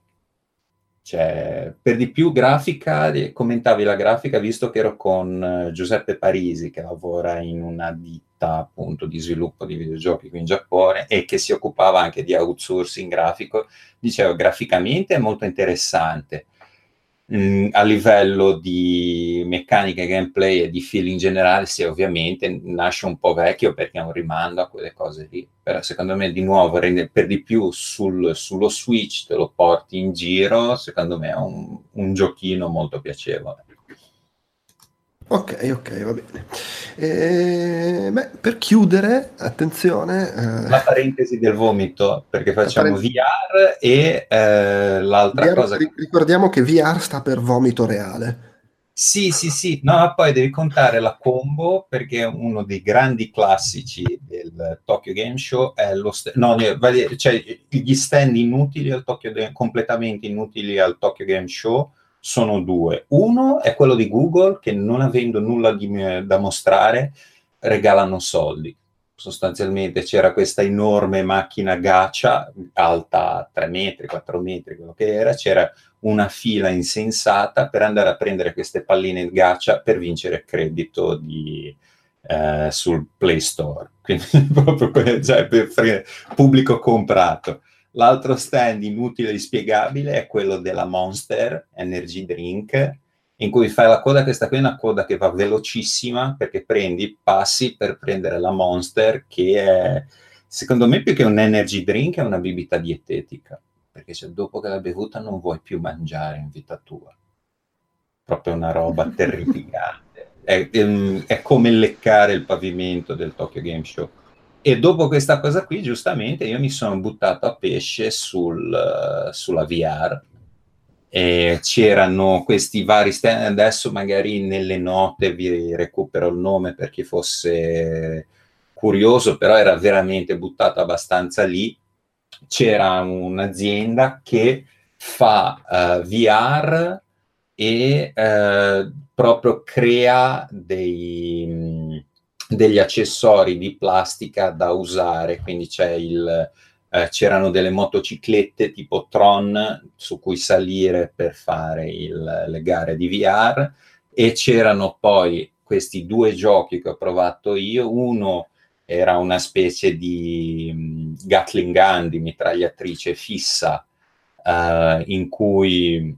[SPEAKER 2] Cioè, per di più grafica, commentavi la grafica visto che ero con eh, Giuseppe Parisi che lavora in una ditta appunto di sviluppo di videogiochi qui in Giappone e che si occupava anche di outsourcing grafico, diceva graficamente è molto interessante, mh, mm, a livello di meccanica, gameplay e di feel in generale, sì, ovviamente nasce un po' vecchio perché è un rimando a quelle cose lì. Però secondo me, di nuovo, rende per di più sul, sullo Switch, te lo porti in giro, secondo me è un, un giochino molto piacevole.
[SPEAKER 1] Ok, ok, va bene. E, beh, per chiudere, attenzione.
[SPEAKER 2] Eh... La parentesi del vomito, perché facciamo. VR e eh, l'altra VR, cosa.
[SPEAKER 1] Ricordiamo che VR sta per vomito reale.
[SPEAKER 2] Sì, sì, sì, no, poi devi contare la combo perché uno dei grandi classici del Tokyo Game Show è lo st- no, cioè gli stand inutili al Tokyo, completamente inutili al Tokyo Game Show sono due. Uno è quello di Google che non avendo nulla di, da mostrare regalano soldi. Sostanzialmente c'era questa enorme macchina gacia alta 3 metri, 4 metri, quello che era, c'era una fila insensata per andare a prendere queste palline gacia per vincere credito di, eh, sul Play Store. Quindi proprio cioè, per pubblico comprato. L'altro stand inutile e spiegabile è quello della Monster Energy Drink, in cui fai la coda, questa qui è una coda che va velocissima perché prendi, passi per prendere la Monster, che è, secondo me, più che un energy drink, è una bibita dietetica, perché cioè, dopo che l'hai bevuta non vuoi più mangiare in vita tua. Proprio una roba terrificante. È, è, è come leccare il pavimento del Tokyo Game Show. E dopo questa cosa qui, giustamente, io mi sono buttato a pesce sul, sulla VR. E c'erano questi vari stand, adesso magari nelle note vi recupero il nome per chi fosse curioso, però era veramente buttato abbastanza lì. C'era un'azienda che fa uh, eh, VR e uh, proprio crea dei degli accessori di plastica da usare, quindi il, eh, c'erano delle motociclette tipo Tron su cui salire per fare il, le gare di VR e c'erano poi questi due giochi che ho provato io, uno era una specie di Gatling Gun, di mitragliatrice fissa, uh, in cui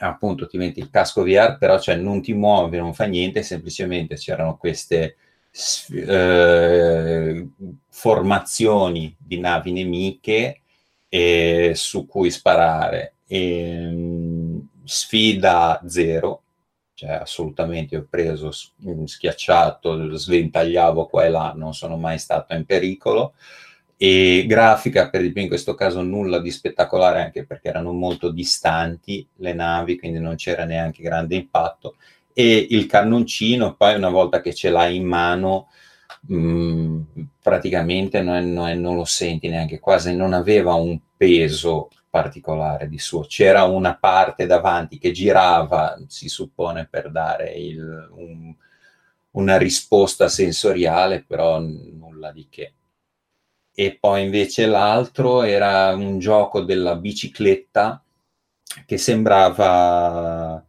[SPEAKER 2] appunto ti metti il casco VR, però cioè, non ti muovi, non fa niente, semplicemente c'erano queste eh, formazioni di navi nemiche eh, su cui sparare. E, mm, sfida zero, cioè assolutamente ho preso, mm, schiacciato, sventagliavo qua e là, non sono mai stato in pericolo. E grafica, per esempio in questo caso nulla di spettacolare, anche perché erano molto distanti le navi, quindi non c'era neanche grande impatto e il cannoncino poi una volta che ce l'hai in mano mh, mm, praticamente non, non, non, lo senti neanche quasi non aveva un peso particolare di suo. C'era una parte davanti che girava si suppone per dare il, un, una risposta sensoriale però nulla di che. E poi invece l'altro era un gioco della bicicletta che sembrava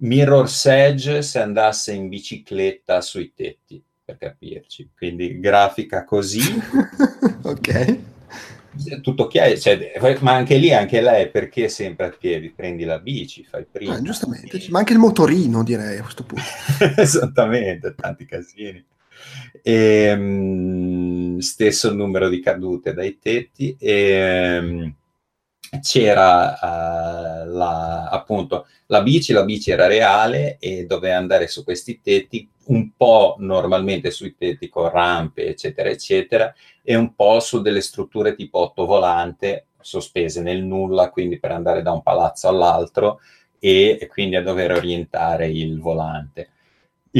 [SPEAKER 2] Mirror's Edge se andasse in bicicletta sui tetti, per capirci. Quindi grafica così.
[SPEAKER 1] ok.
[SPEAKER 2] Tutto chiaro, cioè, ma anche lì, anche lei, perché sempre a piedi? Prendi la bici, fai prima.
[SPEAKER 1] Ah, giustamente, ma anche il motorino direi a questo punto.
[SPEAKER 2] Esattamente, tanti casini. E, um, stesso numero di cadute dai tetti e um, c'era uh, la, appunto la bici, la bici era reale e doveva andare su questi tetti un po' normalmente sui tetti con rampe eccetera eccetera e un po' su delle strutture tipo ottovolante sospese nel nulla quindi per andare da un palazzo all'altro e, e quindi a dover orientare il volante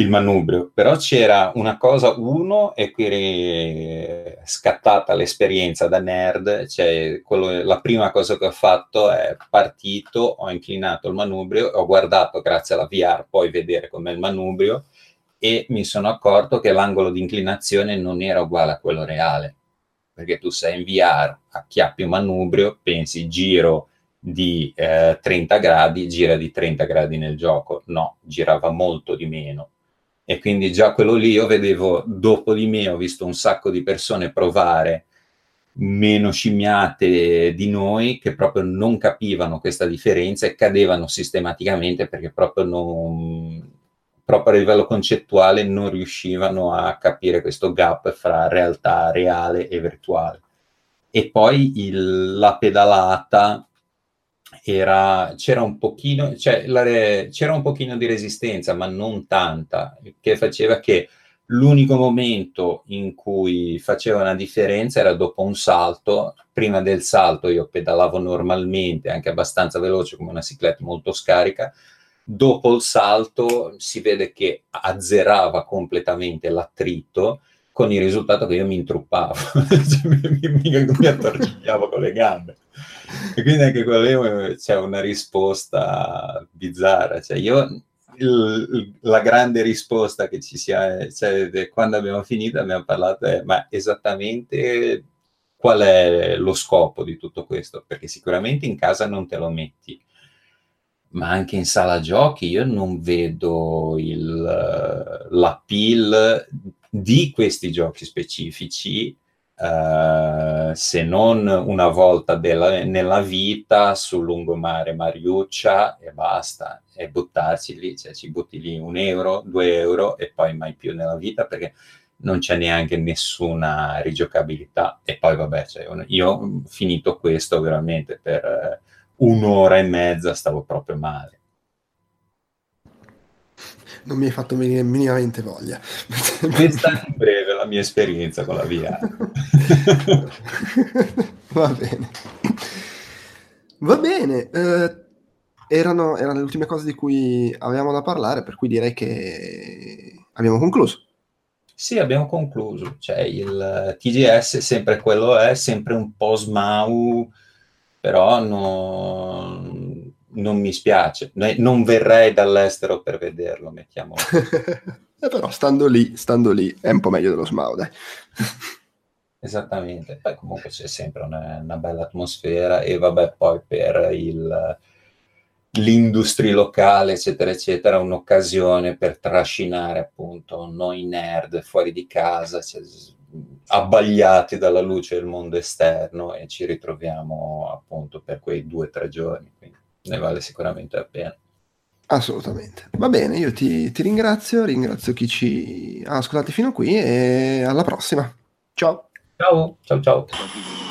[SPEAKER 2] il manubrio, però c'era una cosa, uno, e qui è scattata l'esperienza da nerd, cioè quello, la prima cosa che ho fatto è partito, ho inclinato il manubrio, ho guardato grazie alla VR poi vedere com'è il manubrio e mi sono accorto che l'angolo di inclinazione non era uguale a quello reale, perché tu sei in VR, acchiappi un manubrio, pensi giro di eh, 30 gradi, gira di 30 gradi nel gioco, no, girava molto di meno e quindi già quello lì io vedevo, dopo di me ho visto un sacco di persone provare meno scimmiate di noi che proprio non capivano questa differenza e cadevano sistematicamente perché proprio, non, proprio a livello concettuale non riuscivano a capire questo gap fra realtà reale e virtuale. E poi il, la pedalata era, c'era un pochino, cioè, la, c'era un pochino di resistenza, ma non tanta, che faceva che l'unico momento in cui faceva una differenza era dopo un salto. Prima del salto io pedalavo normalmente, anche abbastanza veloce, come una cicletta molto scarica. Dopo il salto si vede che azzerava completamente l'attrito, con il risultato che io mi intruppavo, cioè, mi, mi, mi attorcigliavo con le gambe. E quindi anche quello c'è una risposta bizzarra. Cioè io, il, la grande risposta che ci sia, cioè, quando abbiamo finito abbiamo parlato è ma esattamente qual è lo scopo di tutto questo? Perché sicuramente in casa non te lo metti, ma anche in sala giochi io non vedo il, l'appeal di questi giochi specifici Uh, se non una volta della, nella vita sul lungomare Mariuccia e basta, e buttarci lì, cioè ci butti lì un euro, due euro e poi mai più nella vita perché non c'è neanche nessuna rigiocabilità. E poi vabbè, cioè, io finito questo veramente per un'ora e mezza stavo proprio male
[SPEAKER 1] non mi hai fatto venire minimamente voglia.
[SPEAKER 2] Questa è in breve la mia esperienza con la VR.
[SPEAKER 1] Va bene. Va bene. Eh, erano, erano le ultime cose di cui avevamo da parlare, per cui direi che abbiamo concluso.
[SPEAKER 2] Sì, abbiamo concluso. Cioè, il TGS sempre quello è, sempre un po' smau, però non non mi spiace, non verrei dall'estero per vederlo, mettiamo.
[SPEAKER 1] eh, però stando lì, stando lì, è un po' meglio dello Smau, dai.
[SPEAKER 2] Esattamente, poi comunque c'è sempre una, una, bella atmosfera e vabbè poi per il, l'industria locale, eccetera, eccetera, un'occasione per trascinare appunto noi nerd fuori di casa, cioè, abbagliati dalla luce del mondo esterno e ci ritroviamo appunto per quei due o tre giorni. Quindi ne vale sicuramente la pena.
[SPEAKER 1] Assolutamente. Va bene, io ti, ti ringrazio, ringrazio chi ci ha ascoltato fino a qui e alla prossima. Ciao.
[SPEAKER 2] Ciao, ciao, ciao.